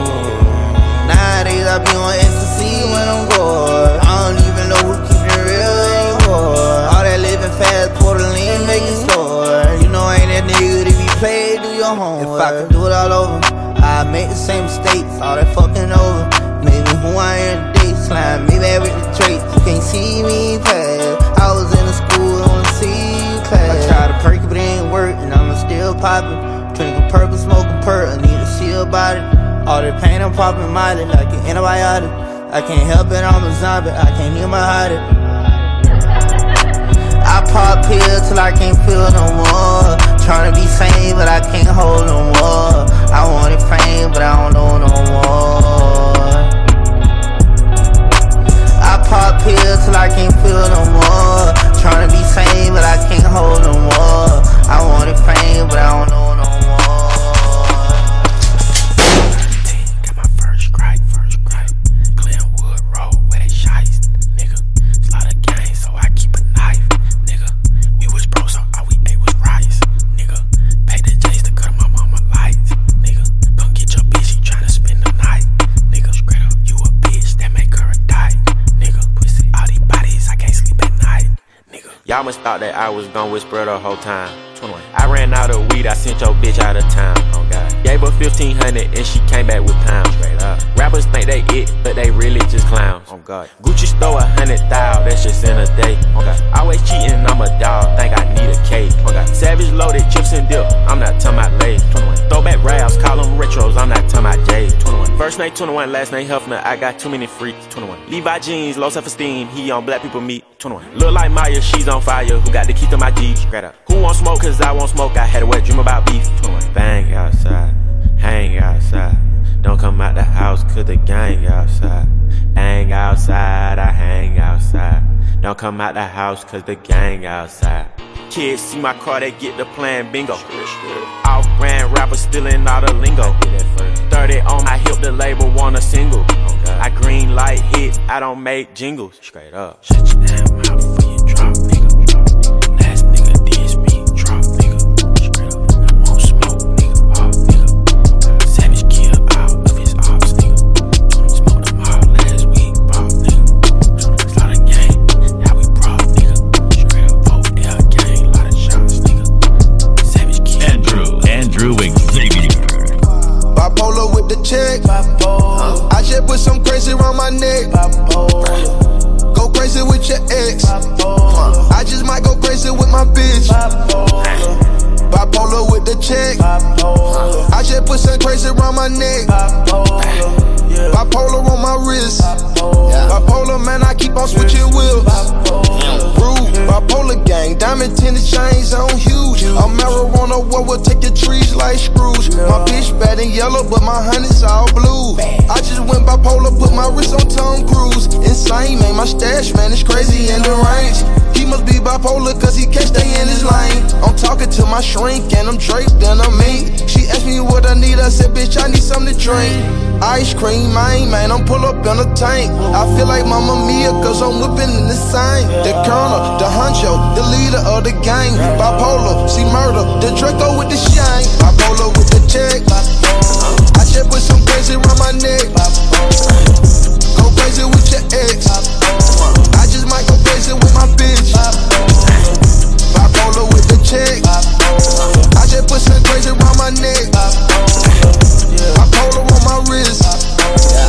Nowadays I be on ecstasy when I'm bored. I don't even know who keeping it real anymore. All that living fast, lean, make it store. You know I ain't that nigga to be played, do your homework. If I could do it all over, I make the same mistakes, all that fucking over. Maybe who I am today, slime me back with the traits. You can't see me past. I was in the school, on the C class. I try to perk, but it ain't work, and I'm still popping. Drinking purple, smoking I need to see about it. All the pain I'm popping Miley like an antibiotic. I can't help it, I'm a zombie, I can't even hide it. I pop pills till I can't feel no more. Tryna be sane, but I can't hold no more. I wanted fame, but I don't know no more. I pop pills till I can't feel no more. Tryna be sane, but I can't hold no more. I wanted fame, but I don't know no Y'all these bodies, I can't sleep at night, nigga. Y'all must thought that I was gonna whisper the whole time. 21. I ran out of weed, I sent your bitch out of town. Oh God. Gave her 1500 and she came back with pounds. Straight up. Rappers think they it, but they really just clowns. Oh God. Gucci stole a hundred thou, that's just in a day. Oh God. Always cheating, I'm a dog, think I need a cake. Oh God. Savage loaded chips and dip, I'm not talking about Lay's. 21. Throwback raps, call them retros, I'm not talking about J's. 21. First name 21, last name Hefner, I got too many freaks. 21. Levi jeans, low self esteem, he on black people meat. 21. Look like Maya, she's on fire, who got the key to my Jeep? Straight up. Who want smoke, cause I won't smoke, I had a wet dream about beef. 21. Bang outside, hang outside. Don't come out the house, cause the gang outside. Hang outside, I hang outside. Don't come out the house, cause the gang outside. Kids see my car, they get the plan bingo. Off brand rappers stealing all the lingo. 30 on my hip, the label want a single. I green light hit, I don't make jingles. Straight up. Bipolar with the check. I just put some crazy around my neck. Go crazy with your ex. I just might go crazy with my bitch. Bipolar with the check. I just put some crazy around my neck. Bipolar on my wrist. Bipolar, man, I keep on switching wheels. Rude, bipolar gang, diamond tinted chains on huge. A marijuana war will take your trees like screws. My bitch bad and yellow, but my honey's all blue. I just went bipolar, put my wrist on Tom Cruise. Insane, man, my stash, man, it's crazy in the range. Must be bipolar, cause he can't stay in his lane. I'm talking to my shrink, and I'm draped in a mink. She asked me me what I need. I said, bitch, I need something to drink. Ice cream, man, man, I'm pull up in a tank. I feel like Mama Mia, cause I'm whipping in the same. The colonel, the honcho, the leader of the gang. Bipolar, see murder, the Draco with the shine. Bipolar with the check. I just put some crazy around my neck. Go crazy with your ex. I just might go crazy with my bitch. Bipolar with the check. I just put some crazy around my neck. Bipolar on my wrist.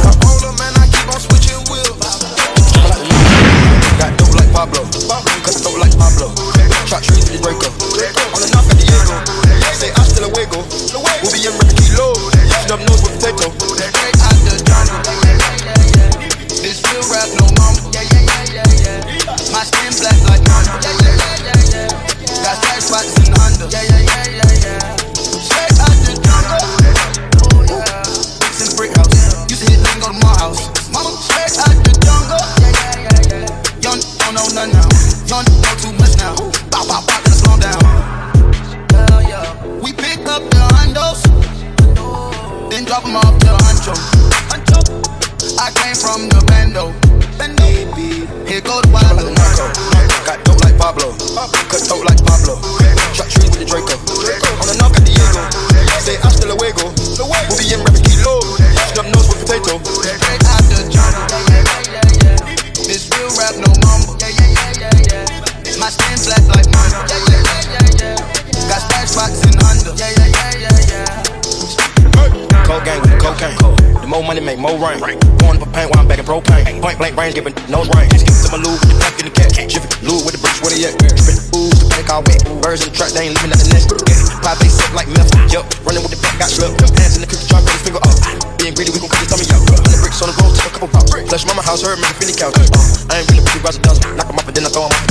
Bipolar, man, I keep on switching wheels. Got dope like Pablo, more money more rain. Going up a paint while I'm back in propane. Point blank range giving nose rain. Skip to my lube with the pack in the cat. Jiffy lube with the bricks, where they at? Spit ooze, the panic all wet. Birds in the truck, they ain't leaving at the nest. Pop they sip like milk. Yup, running with the pack, got slipped. Hands in the cookie jar, put his finger up. Being greedy, we gon' cut his tummy out. Hundred bricks on the road, took a couple pops. Flush mama house, her make a finny couch. Uh, I ain't really pretty, rise a dozen. Knock 'em off and then I throw 'em off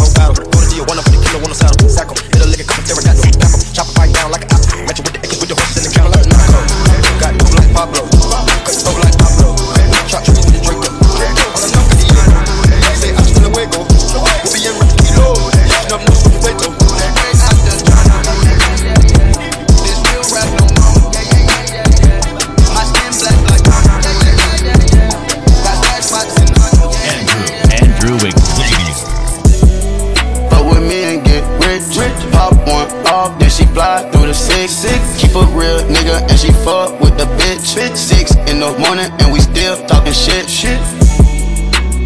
she fuck with the bitch. Six in the morning and we still talking shit. Shit.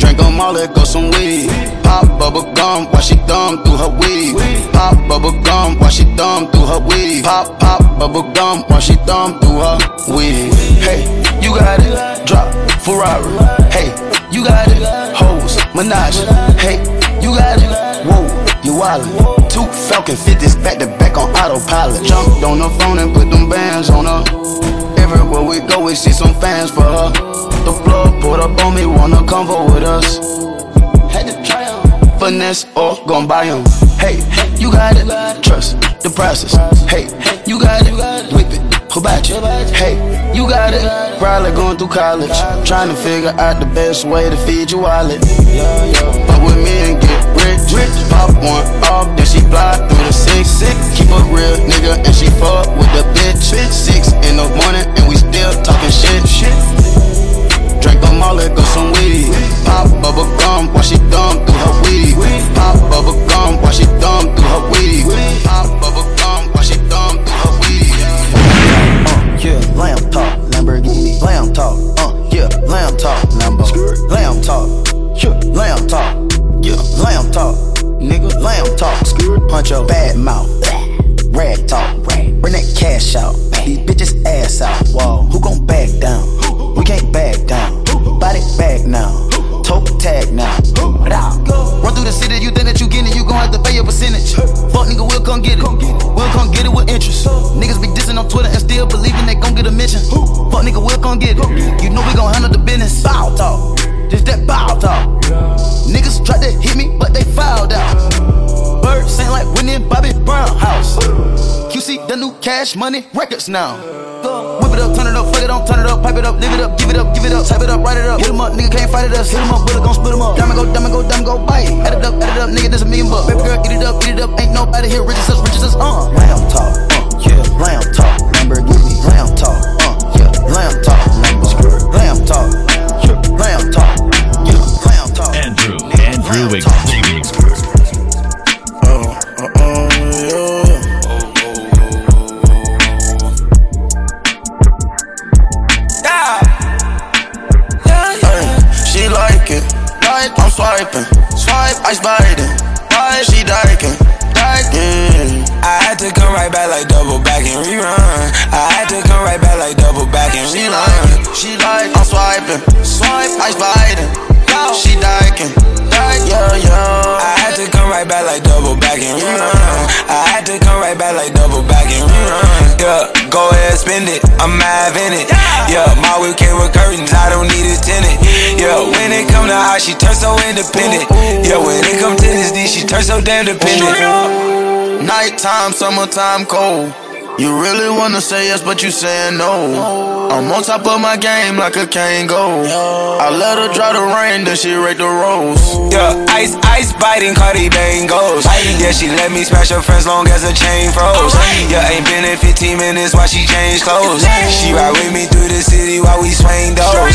Drink Drink 'em all, let go some weed. Pop bubble gum while she thumb through her weed. Pop bubble gum while she thumb through her weed. Pop pop bubble gum while she thumb through her weed. Hey, you got it. Drop Ferrari. Hey, you got it. Hoes, Menage. Hey, you got it. Whoa, you wildin'. Two Falcon 50s back to back on autopilot. Jumped on the phone and put them bands on her. Everywhere we go, we see some fans for her. The plug put up on me, wanna convo with us. Had to try 'em. Finesse or gon' buy 'em. Hey, you got it. Trust the process. Hey, you got it. Whip it. Who about you? Hey, you got it. Probably going through college. Trying to figure out the best way to feed your wallet. Fuck with me and get rich. Pop one off, then she fly through the six. Keep a real nigga and she fuck with the bitch. Six in the morning and we still talking shit. shit. Drink all, let go some weed. Pop bubble gum while she thumb through her weed. Pop bubble gum while she thumb through her weed. Pop bubble gum while she thumb through her weed. Uh, yeah, lamb talk, Lamborghini. Lamb talk, uh, yeah, lamb talk, Lambo. Lamb talk, yeah, lamb talk, lamb talk, nigga, lamb talk. Puncho, bad mouth, rag talk, bring that cash out. These bitches ass out. Whoa, who gon' back down? We can't back down. Body back now. Toe tag now. Run through the city, you think that you get it, you gon' have to pay your percentage. Fuck nigga, we'll come get it. We'll come get it with interest. Niggas be dissing on Twitter and still believing they gon' get a mention. Fuck nigga, we'll come get it. You know we gon' handle the business. Bow talk. This that bow talk. Niggas tried to hit me, but they fouled out. Bird sound like Whitney Bobby Brown house. QC the new cash money records now. Whip it up, turn it up, fuck it on, turn it up, pipe it up, live it up, give it up, give it up, type it up, write it up, hit 'em up, nigga can't fight it us, hit 'em up, bullet gon' split 'em up, diamond go, diamond go, diamond go, bite, add it up, add it up, nigga, this a million bucks, baby girl, eat it up, eat it up, ain't nobody here, rich as us, rich as us, uh, lamb talk, uh, yeah, lamb talk, Lamborghini, lamb talk, uh, yeah, lamb talk, Lamborghini, lamb talk. She like it, like I'm swiping, swipe, ice biting, bite. She dyking, dyking. I had to come right back like double back and rerun. I had to come right back like double back and she. Like, she like I'm swiping, swipe, ice biting. She dyking. Yeah, yeah. I had to come right back like double backing. Yeah. I had to come right back like double backing. Yeah, go ahead, spend it. I'm having it. Yeah, my whip came with curtains. I don't need a tenant. Yeah, when it come to how she turn so independent. Yeah, when it come to this D, she turn so damn dependent. Nighttime, summertime, cold. You really wanna say yes, but you saying no. I'm on top of my game like a Kango. I let her dry the rain, then she rake the rose. Yeah, ice, ice biting, Cardi bangos. Yeah, she let me smash her friends long as the chain froze. Yeah, ain't been in 15 minutes while she changed clothes. She ride with me through the city while we swing doors.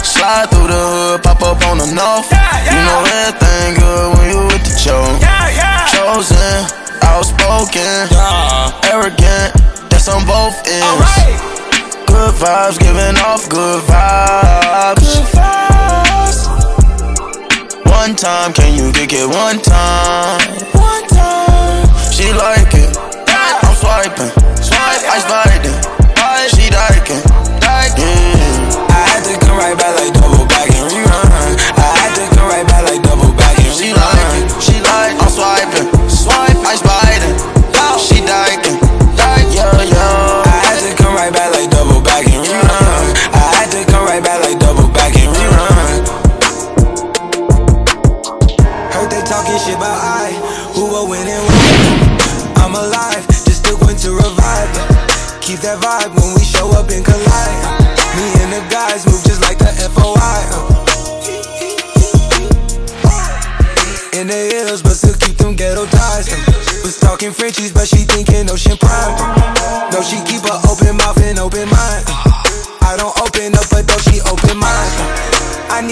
Slide through the hood, pop up on the north. You know everything good when you with the choke. Chosen, outspoken, arrogant. That's on both ends. Good vibes, giving off good vibes. One time, can you kick it one time? One time. She like it. I'm swiping. Swipe. I sliding. That vibe when we show up and collide. Me and the guys move just like the FOI. In the hills, but still keep them ghetto ties. Was talking Frenchies, but she thinking Ocean Prime. No, she keep a open mouth and open mind.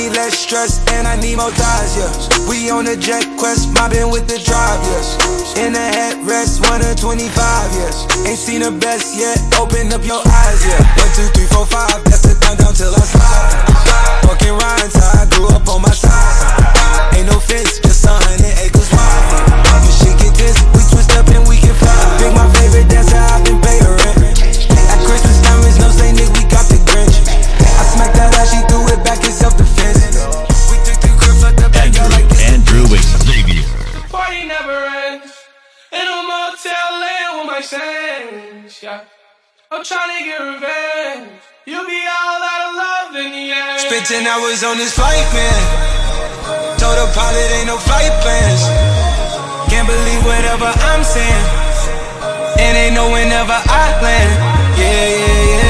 Need less stress and I need more ties, yeah. We on a jet quest, mobbing with the drive, yes. In the headrest, 1 to 25, yes. Ain't seen the best yet, open up your eyes, yeah. 1, 2, 3, 4, 5, that's the countdown till I slide. Fucking rhymes, I grew up on my side. Ain't no fence, just a hundred acres wide. When shit get this, we twist up and we can fly. Pick my favorite dancer, I'm trying to get revenge. You'll be all out of love in the end. Spent 10 hours on this flight, man. Told the pilot ain't no flight plans. Can't believe whatever I'm saying. And ain't no whenever I land. Yeah, yeah, yeah.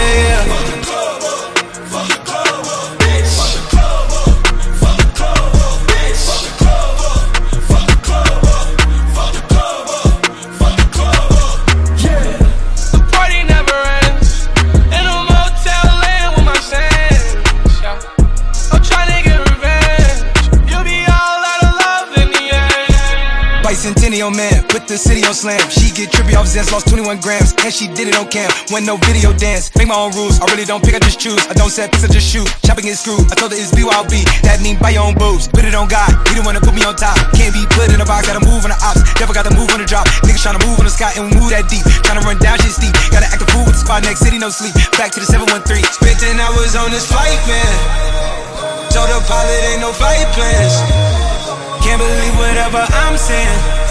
End. Bicentennial man, put the city on slam. She get trippy off Zens, lost 21 grams, and she did it on cam. When no video dance, make my own rules. I really don't pick, I just choose. I don't set picks, I just shoot. Chopping is screwed. I told her it's BYB, that mean buy your own boobs. Put it on God, he the one to put me on top. Can't be put in a box, gotta move on the ops. Never got to move on the drop. Niggas tryna move on the sky and move that deep. Tryna run down shit steep. Gotta act a fool with the spot next city, no sleep. Back to the 713. Spent 10 hours on this flight, man. Told the pilot ain't no flight plans. Can't believe whatever I'm saying.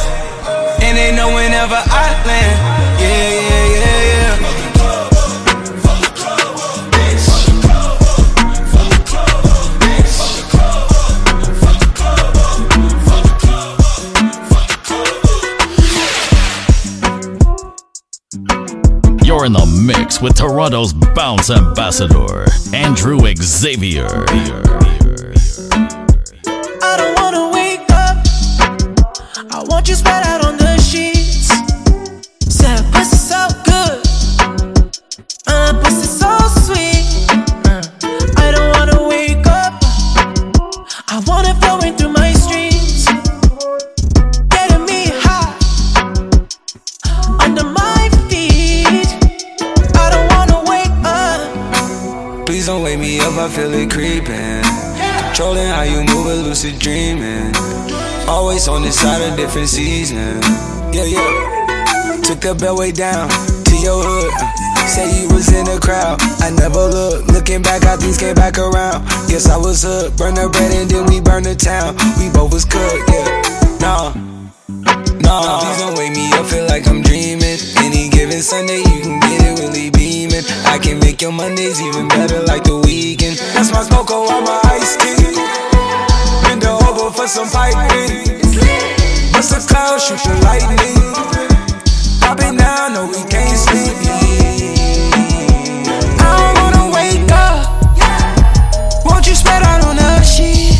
And ain't no whenever I land. Yeah, yeah, yeah, yeah. You're in the mix with Toronto's bounce ambassador, Andrew Xavier. I don't wanna wake up. I want you spread out on the On this different season. Yeah, yeah. Took the bellway down to your hood. Say you was in the crowd. I never looked. Looking back, how things came back around. Guess I was hooked. Burn the bread and then we burn the town. We both was cooked, yeah. Nah. Nah, please don't wake me up, feel like I'm dreaming. Any given Sunday, you can get it really beaming. I can make your Mondays even better like the weekend. That's my smoke on my ice tea. Bend over for some piping. Bust a cloud, shoot the lightning. Pop it now, no, we can't sleep. I don't wanna wake up. Won't you spread out on the sheets?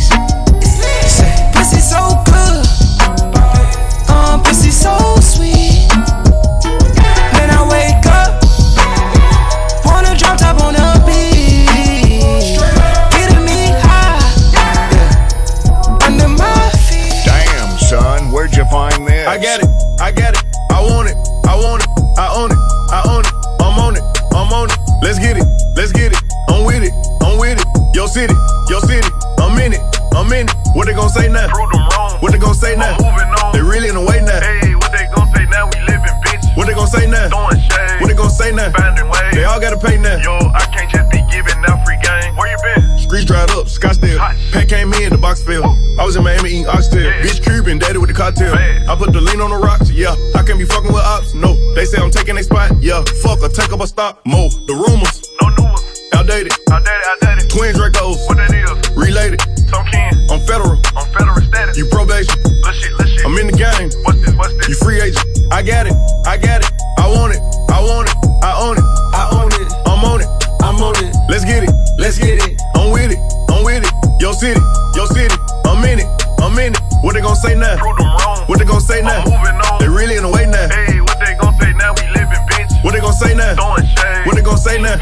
I'm in it. What they gon' say now? What they gon' say now? They really in the way now. Hey, what they gon' say now? We living, bitch. What they gon' say now? Throwing shade. What they gon' say now? Finding ways. They all gotta pay now. Yo, I can't just be giving out free game. Where you been? Streets dried up, Scottsdale. Pack came in, the box fell. I was in Miami eating oxtail. Bitch Cuban, daddy with the cocktail. I put the lean on the rocks, yeah. I can't be fucking with ops, no. They say I'm taking a spot, yeah. Fuck, I take up a stop, mo. The rumors, no new ones. Outdated, outdated, outdated. Twin Dracos, You probation, let's shit, let's shit. I'm in the game. What's this? What's this? You free agent. I got it, I got it. I want it, I want it, I own it, I own it. I'm on it, I'm on it. Let's get it, let's get it. I'm with it, I'm with it. Yo city, yo city. I'm in it, I'm in it. What they gon' say now? What they gon' say now? moving on They really in the way now. Hey, what they gon' say now? We living, bitch. What they gon' say now? What they gon' say now?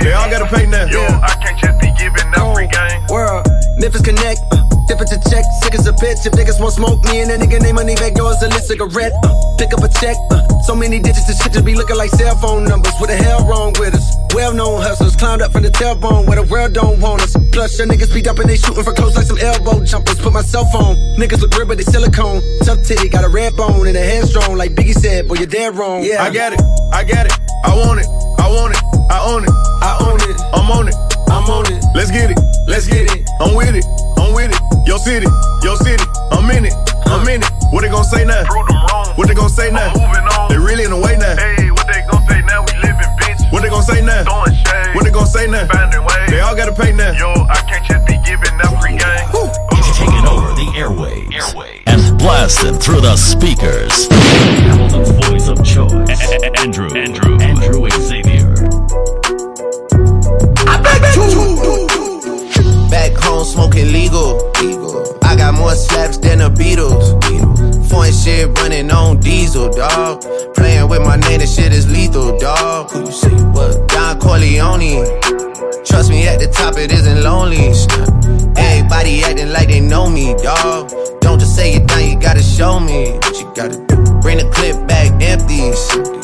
They all gotta pay now. Yo, I can't just be giving out free game. World, Memphis Connect, uh, temperature check, sick as a bitch. If niggas want smoke, me and that nigga name money back yours a lit cigarette. Uh, pick up a check, uh, so many digits, this shit just be looking like cell phone numbers. What the hell wrong with us? Well known hustlers climbed up from the tailbone where the world don't want us. Plus, your niggas beat up and they shooting for close like some elbow jumpers. Put my cell phone, niggas look real, but they silicone. Tough titty, got a red bone and a headstrong, like Biggie said, boy, you're dead wrong. Yeah, I got it, I got it. I want it, I want it, I own it, I own it, I'm on it, I'm on it. Let's get it, Let's get it. I'm with it, I'm with it. Yo city, yo city, I'm in it, I'm in it. What they gon' say now? Prove them wrong. What they gon' say now? Moving on. They really in the way now. Hey, what they gon' say now? We living, bitch. What they gon' say now? What they gon' say now? They all gotta pay now. Yo, I can't just be giving out free game. Uh. Taking over the airwaves, and blasting through the speakers. Hamilton's voice of choice, Andrew, Andrew, Andrew Xavier. Back home smoking legal. I got more slaps than the Beatles. Foreign shit running on diesel, dog. Playing with my name, this shit is lethal, dog. Who you say what? Don Corleone. Trust me, at the top it isn't lonely. Everybody acting like they know me, dog. Don't just say it down, you gotta show me what you gotta do. Bring the clip back empty.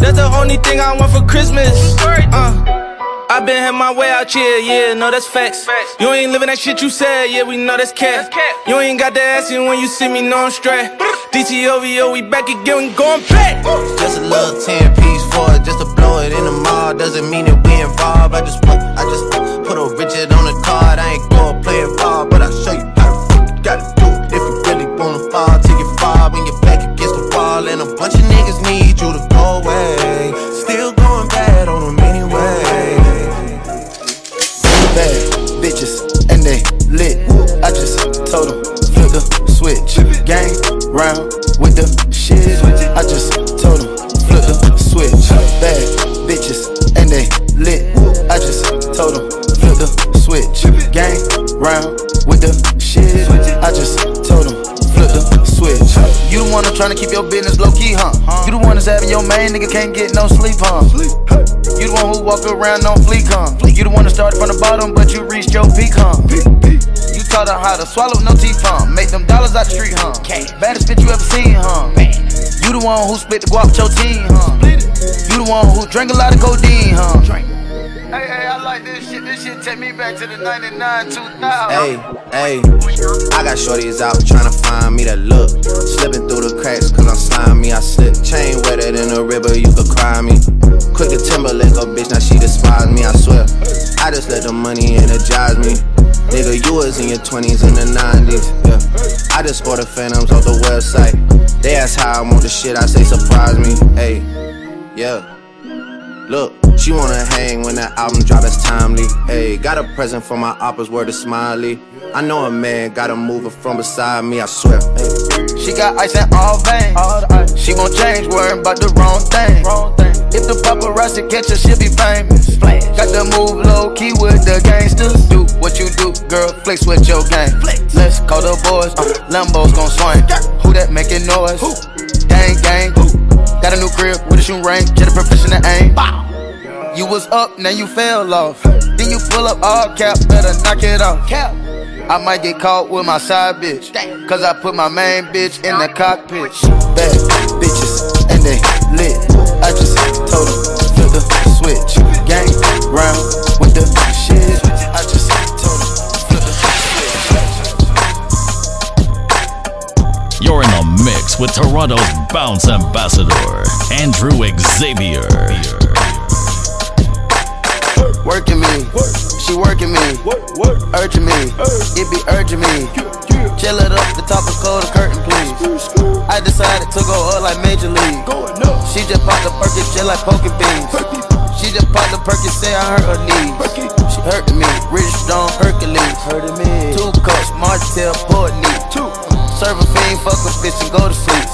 That's the only thing I want for Christmas. Uh. I been had my way out here, yeah, no, that's facts. facts. You ain't living that shit you said, yeah, we know that's cat. You ain't got the ass in when you see me, no, I'm straight. DTOVO, we back again, we going back. Just a little 10 piece for it, just to blow it in the mall. Doesn't mean that we involved. I just put, I just put a Richard on the card. I ain't going playing ball, but I'll show you how fuck you gotta do it. If you really on the fire till you five when you're back against the wall. And a bunch of niggas need you to go away. Still going bad on them anyway. Bad bitches, and they lit. I just told them, flip the switch. Gang round with the shit. I just that's having your main nigga can't get no sleep, huh? You the one who walk around on fleek, huh? You the one that started from the bottom, but you reached your peak, huh? You taught her how to swallow no teeth, huh? Make them dollars out the street, huh? Baddest bitch you ever seen, huh? You the one who spit the guap with your team, huh? You the one who drank a lot of codeine, huh? Drink. Hey, hey, I like this shit. Take me back to the 99, 2000. Hey, hey, I got shorties out tryna find me that look. Slipping through the cracks cause I'm slimy, I slip. Chain wetter than a river, you could cry me. Quick to Timberlake, a bitch, now she despise me, I swear. I just let the money energize me. Nigga, you was in your 20s and the 90s, yeah. I just ordered phantoms off the website. They ask how I want the shit, I say surprise me, hey, yeah. Look, she wanna hang when that album drop, it's timely. Hey, got a present for my oppas, word is smiley. I know a man gotta move her from beside me, I swear. Hey. She got ice in all veins. All She won't change, worrying about the wrong thing. Wrong thing. If the paparazzi catch her, she'll be famous. Flash. Got to move low key with the gangsters. Do what you do, girl, flex with your gang. Let's call the boys, uh, Lambo's gon' swing. Who that making noise? Who? Gang, gang. Got a new crib with a shoe ring, get a professional aim. You was up, now you fell off. Then you pull up all cap, better knock it off. Cap. I might get caught with my side bitch. Cause I put my main bitch in the cockpit. Bad bitches, and they lit. I just told them, flip the switch. Gang round with the shit. I just told them, flip the switch. You're in the mix with Toronto's bounce ambassador, Andrew Xavier. Working me, she working me, urging me, it be urging me. Chill it up, the top is cold, the curtain please. I decided to go up like Major League. She just popped the Perkins, just like poking beans. She just popped the Perkins, say I hurt her knees. She hurting me, Rich Stone Hercules. Hurting me. Two cups, Martell, port knee. Serve a fiend, fuck a bitch and go to sleep.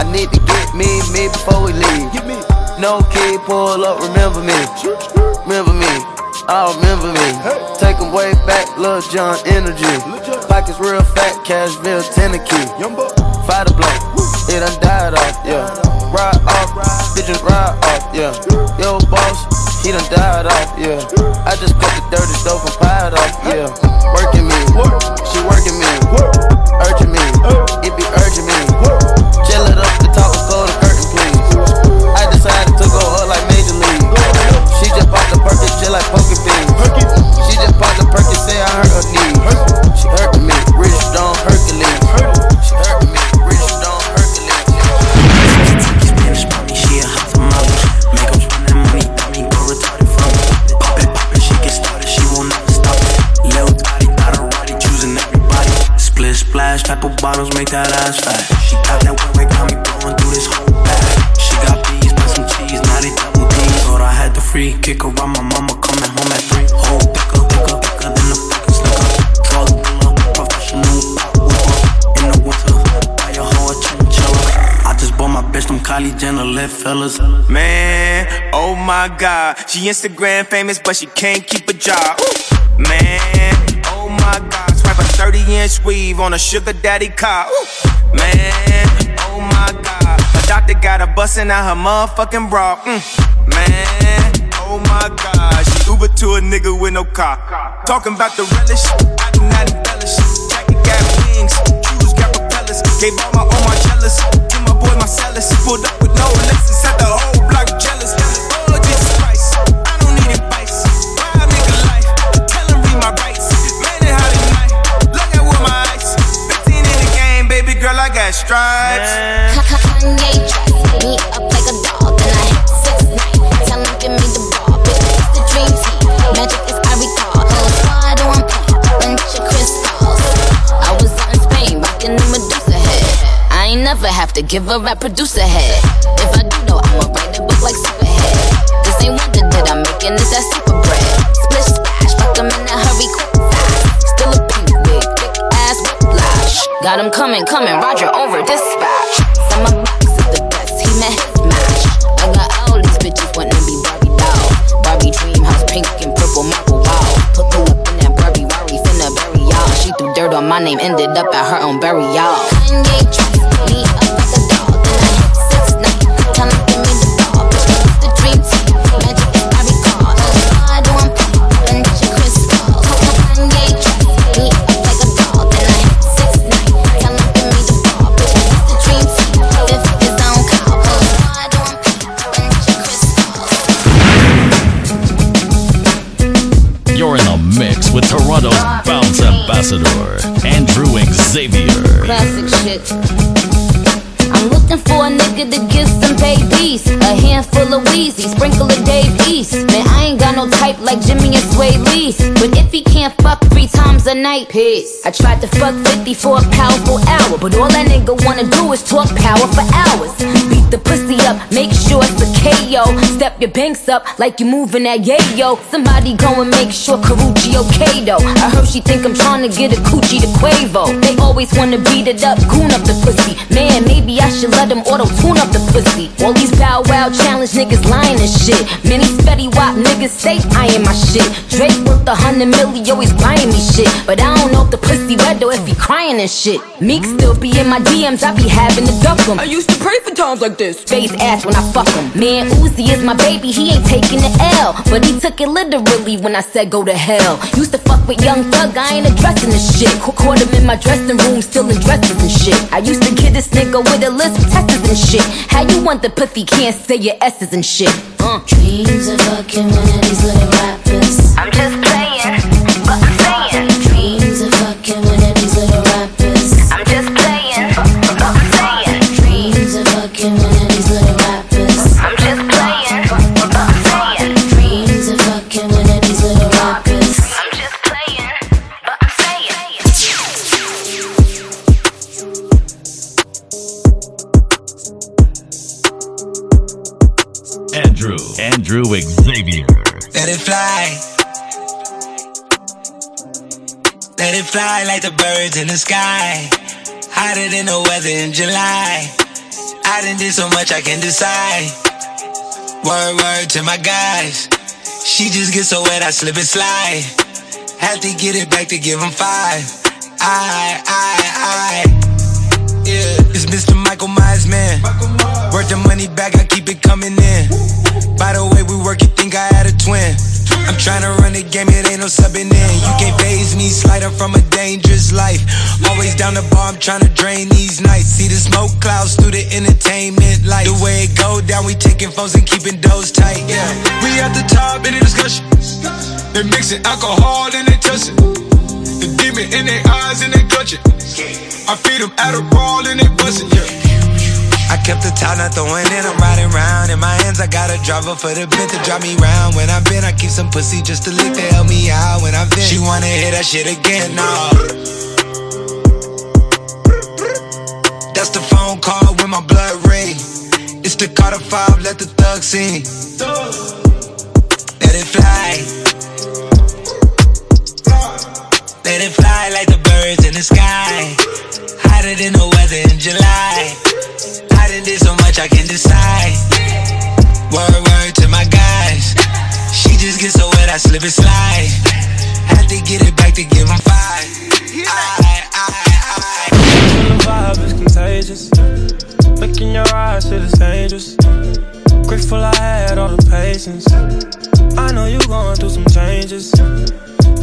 I need to get me, me before we leave. No key, pull up, remember me. Remember me, I remember me. Take 'em way back, Lil Jon energy. Pockets real fat, Cashville, Tennessee. Fight the block, it done died off, yeah. Ride off, bitches ride off, yeah. Yo, boss, he done died off, yeah. I just cut the dirty stuff and pied off, yeah. Working me, she working me, urging me, it be urging me. Just like poking beans. She just popped the Perkins, say I hurt her knees. She hurting me, Rich Stone Hercules. She hurting me, Rich Stone Hercules. Spanish mommy, she gets started. She won't stop it. Little body, not a hot tamale. Make 'em Lip fillers. Man, oh my god. She Instagram famous, but she can't keep a job. Man, oh my god. Swipe a 30 inch weave on a sugar daddy car. Man, oh my god. A doctor got her busting out her motherfucking bra. Mm. Man, oh my god. She Uber to a nigga with no car. Talking about the relish, I do not embellish. Jacket got wings, shoes got propellers. Gave all my own Marcellas to my boy Marcellus. Pulled up with no lessons, had the whole block jealous. Oh Jesus Christ, I don't need advice. Wild nigga life, tell him read my rights. Man, it hot at night. Look at with my eyes. 15 in the game, baby girl, I got stripes. Kanye dress me never have to give a rap producer head. If I do know, I'ma write a book like Superhead. This ain't wonder that I'm making this that super bread. Splish splash, fuck in a hurry, quick fast. Still a pink wig, thick ass whiplash. Got him coming, coming, Roger over dispatch. Some my box is the best, he met his match. I got all these bitches wanting to be Barbie doll. Barbie dream house, pink and purple marble wall. Put pull up in that Barbie Rari, finna bury y'all. She threw dirt on my name ended up at her own burial. Kanye ambassador, Andrew Xavier. classic shit. I'm looking for a nigga to give some babies. A handful of Weezy, sprinkle of Dave East. Man, I ain't got no type like Jxmmi and Swae Lee. But if he can't fuck three times a night, piss. I tried to fuck 50 for a powerful hour. But all that nigga wanna do is talk power for hours. KO. Step your banks up like you moving that yayo. Somebody go and make sure Karrueche okay though. I heard she think I'm trying to get a coochie to Quavo. They always wanna beat it up, goon up the pussy. Man, maybe I should let them auto tune up the pussy. All these bow wow challenge niggas lying and shit. Many spetty wop niggas say I am my shit. Drake worth a hundred million, always buying me shit. But I don't know if the pussy wet or if he crying and shit. Meek still be in my DMs, I be having to duck him. I used to pray for times like this. Face ass when I fuck him. Man, Uzi is my baby, he ain't taking the L. But he took it literally when I said go to hell. Used to fuck with young thug, I ain't addressing this shit. Ca- Caught him in my dressing room, still in dresses and shit. I used to kid this nigga with a list of testers and shit. How you want the pussy can't say your S's and shit? Uh. Dreams of fucking one of these little rappers. Fly like the birds in the sky. Hotter than the weather in July. I done did so much I can decide. Word, word to my guys. She just gets so wet, I slip and slide. Have to get it back to give 'em five. I, I, I. Yeah, it's Mr. Michael Myers, man. Worth the money back, I keep it coming in. By the way we work, you think I had a twin. I'm tryna run the game, it ain't no subbing in. You can't phase me, sliding from a dangerous life. Always down the bar, I'm tryna drain these nights. See the smoke clouds through the entertainment light. The way it go down, we taking phones and keeping those tight, yeah. We at the top in the discussion. They mixing alcohol and they touch it. The demon in their eyes and they clutch it. I feed them Adderall and they bust it, yeah. I kept the top, not throwing in, I'm riding round. In my hands, I got a driver for the bent to drive me round. When I've been, I keep some pussy just to lick to help me out. When I've been, she wanna hear that shit again, no. That's the phone call with my blood ring. It's the Carter 5, let the thug sing. Let it fly. Let it fly like the birds in the sky. Hotter than the weather in July. I done did so much I can decide. Word, word to my guys. She just gets so wet, I slip and slide. Had to get it back to give 'em five. I, I, I. The vibe is contagious. Look in your eyes, shit is dangerous. Grateful I had all the patience. I know you going through some changes.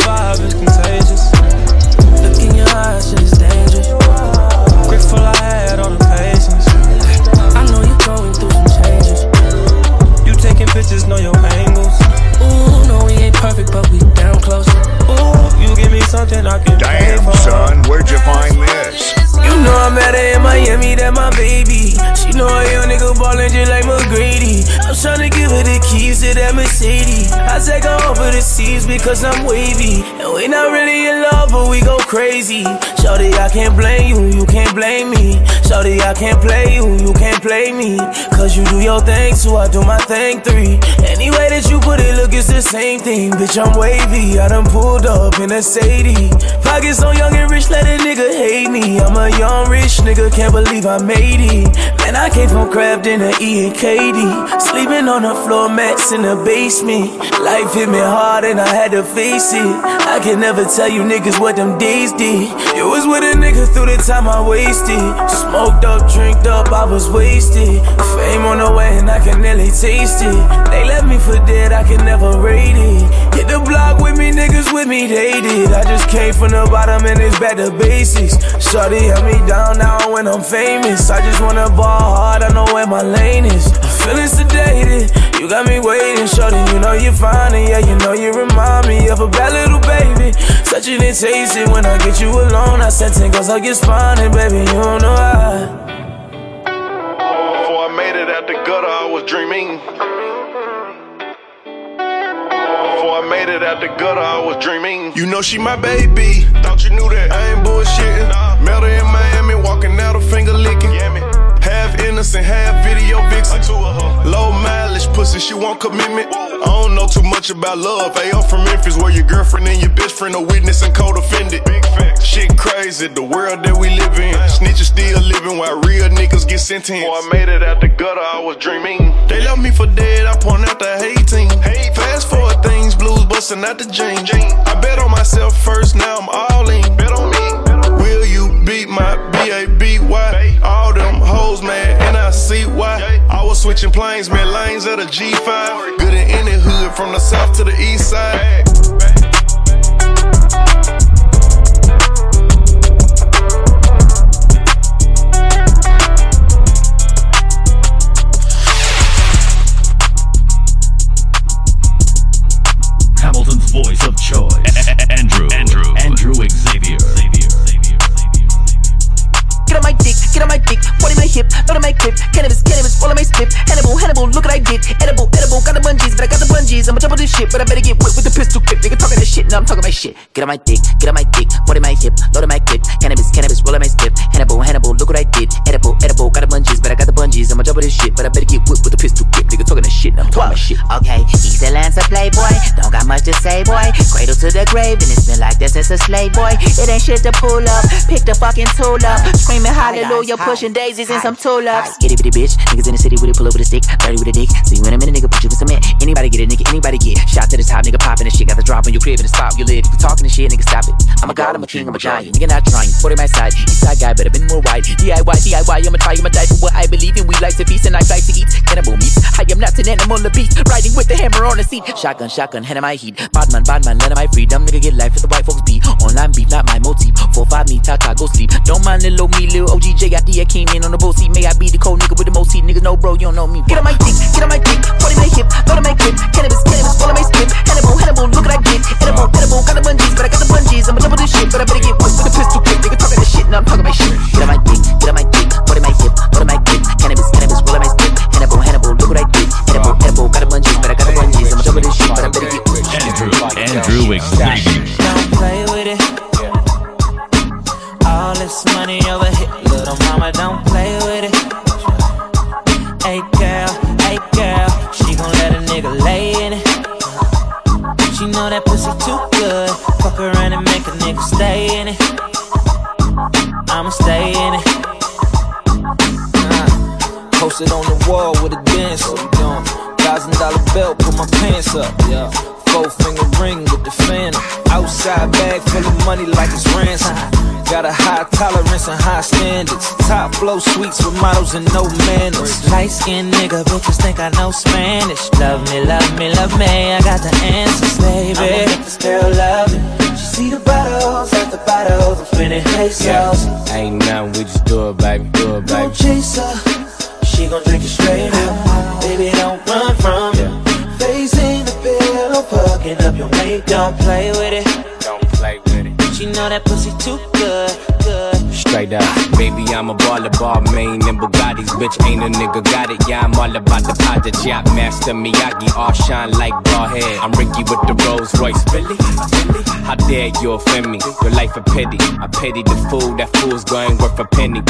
You feel the vibe, it's contagious. Look in your eyes, shit is dangerous. Grateful I had all the patience. I know you're going through some changes. You taking pictures, know your angles. Ooh, no, we ain't perfect, but we down close. Ooh, you give me something I can Damn, son, where'd you find this? You know I met her in Miami, that my baby. She know a young nigga ballin' just like McGrady. I'm tryna give her the keys to that Mercedes. I take her over the seas because I'm wavy. And we not really in love, but we go crazy. Shorty, I can't blame you, you can't blame me. Shorty, I can't play you, you can't play me. Cause you do your thing, so I do my thing three. Any way that you put it, look, it's the same thing. Bitch, I'm wavy. I done pulled up in a Sadie. Pockets so young and rich, let a nigga hate me. I'm a young rich nigga, can't believe I made it. Man, I came from Crafton to E and KD. Sleeping on the floor mats in the basement. Life hit me hard and I had to face it. I can never tell you niggas what them days did. You was with a nigga through the time I wasted. Smoked up, drinked up, I was wasted. Fame on the way and I can nearly taste it. They left me for dead, I can never rate it. Hit the block with me, niggas with me, they did. I just came from the bottom and it's back to basics. Shorty me down now when I'm famous. I just wanna ball hard, I know where my lane is. I'm feeling sedated, you got me waiting, shorty. You know you're fine, and yeah, you know you remind me of a bad little baby. Such an taste when I get you alone. I said ten goes I get and baby, you don't know how. Before I made it out the gutter, I was dreaming. Before I made it out the gutter, I was dreaming. You know she my baby. Thought you knew that. I ain't bullshitting. Met her in Miami, walking out a finger licking. Half innocent, half video vixen. Low mileage pussy, she want commitment. I don't know too much about love. Hey, I'm from Memphis, where your girlfriend and your best friend are witness and co-defendant. Shit crazy, the world that we live in. Snitches still living while real niggas get sentenced. Before I made it out the gutter, I was dreaming. They left me for dead, I point out the hating. Fast forward things, blues busting out the jean. I bet on myself first, now I'm all in. Beat my B-A-B-Y? All them hoes, man, and I see why. I was switching planes, man, lanes at a G5. Good in any hood, from the south to the east side. What in my hip, my clip. Cannabis, cannabis, all on my slip. Hannibal, Hannibal, look what I did. Edible, edible, got the bungees, but I got the bungees. I'ma jump on this shit, but I better get whipped with the pistol grip. Nigga talking that shit, now I'm talking my shit. Get on my dick, get on my dick, what in my hip, load on my clip. Cannabis, cannabis, roll on my slip. Hannibal, Hannibal, look what I did. Edible, edible, got the bungees, but I got the bungees. I'ma jump on this shit, but I better get whipped with the pistol grip. Nigga talking that shit, now I'm talking my shit. Okay, East Atlanta playboy, don't got much to say, boy. Cradle to the grave, and it's been like that since a slave boy. It ain't shit to pull up, pick the fucking tool up, screaming hallelujah, pushing daisies and some tulips. Itty bitty bitch, niggas in the city with it, pull up with a stick, dirty with a dick. See you in a minute, nigga, put you in cement. Anybody get it, nigga, anybody get. Shot to the top, nigga, popping the shit, got the drop on your crib and the spot you live. If you talking the shit, nigga, stop it. I'm a god, I'm a king, I'm a giant. Nigga, not trying. Put it my side, east side guy, better been more wide. DIY, DIY, I'ma try, I'ma die for what I believe in. We like to feast and I like to eat cannibal meat. I am not an animal, a beast, riding with the hammer on the seat. Shotgun, shotgun, hand in my heat. Badman, badman, land of my freedom, nigga, get life for the white folks be. Online beef, not my motif. Four, five, me, tata, go sleep. Don't mind little me, little OGJ, I D, I came in on the boat seat. May I be the cold nigga with the most heat, nigga, no bro, you don't know me. Get on my dick, get on my dick, put in my hip, load on my clip. Cannabis, cannabis, all on my skip. Hannibal, Hannibal, look what I did. Edible, edible, got the bungees, but I got the bungees. I'ma on this shit, but I better get whipped with a pistol grip. Nigga talking that shit, now I'm talking my shit. Get on my dick, get on my dick, put in my hip, load on my clip. Cannabis, cannabis, Andrew Xavier. Don't play with it. All this money over here, little mama, don't play with it. Hey girl, hey girl, she gon' let a nigga lay in it. She know that pussy too good. Fuck around and make a nigga stay in it. I'ma stay in it. Uh, Posted on the wall with a dance. What we doing? Thousand dollar belt, put my pants up. Yeah. Four finger ring with the phantom. Outside bag full of money like it's ransom. Got a high tolerance and high standards. Top flow suites with models and no manners. Light skinned nigga, bitches think I know Spanish. Love me, love me, love me. I got the answers, baby. I'ma make this girl love me. She see the bottles at the bottles. I'm spinning pesos. Ain't nothing, we just do it, baby. Do it, baby. Don't chase her. She gon' drink it straight up. Baby, don't run from me. Face in the pillow, fucking up your makeup. Don't play with it. Don't play with it. She know that pussy too good. Straight up, baby, I'm a baller, ball main and Bugattis. Bitch, ain't a nigga got it. Yeah, I'm all about the project. Yacht master Miyagi, all shine like ball head. I'm Ricky with the Rolls Royce. Billy, how dare you offend me? Your life a pity. I pity the fool, that fool's going worth a penny.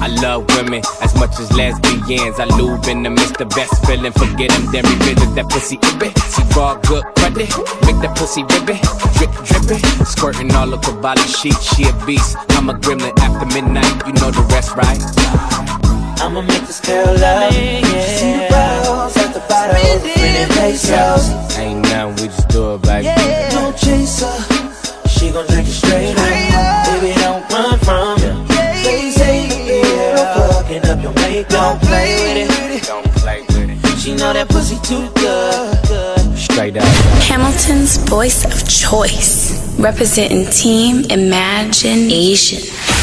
I love women as much as lesbians. I lube in the the best feeling. Forget them, then revisit that pussy. Ibit. She ball good credit, make that pussy ribbit. Drip, drippin', squirting all over body sheet. She a beast. I'm a gremlin after midnight. You know the rest, right? I'ma make this girl love me. She see the bottles at the bottles. Spinning pesos. Ain't nothing, we just do it, baby. Don't chase her. She gon' drink it straight up. Baby, don't run from me. Face in the pillow, fucking up your makeup. Don't play with it. Don't play with it. She know that pussy too good, Hamilton's voice of choice, representing Team Imagination,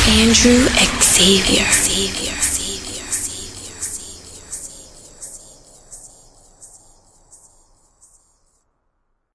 Andrew Xavier. Xavier.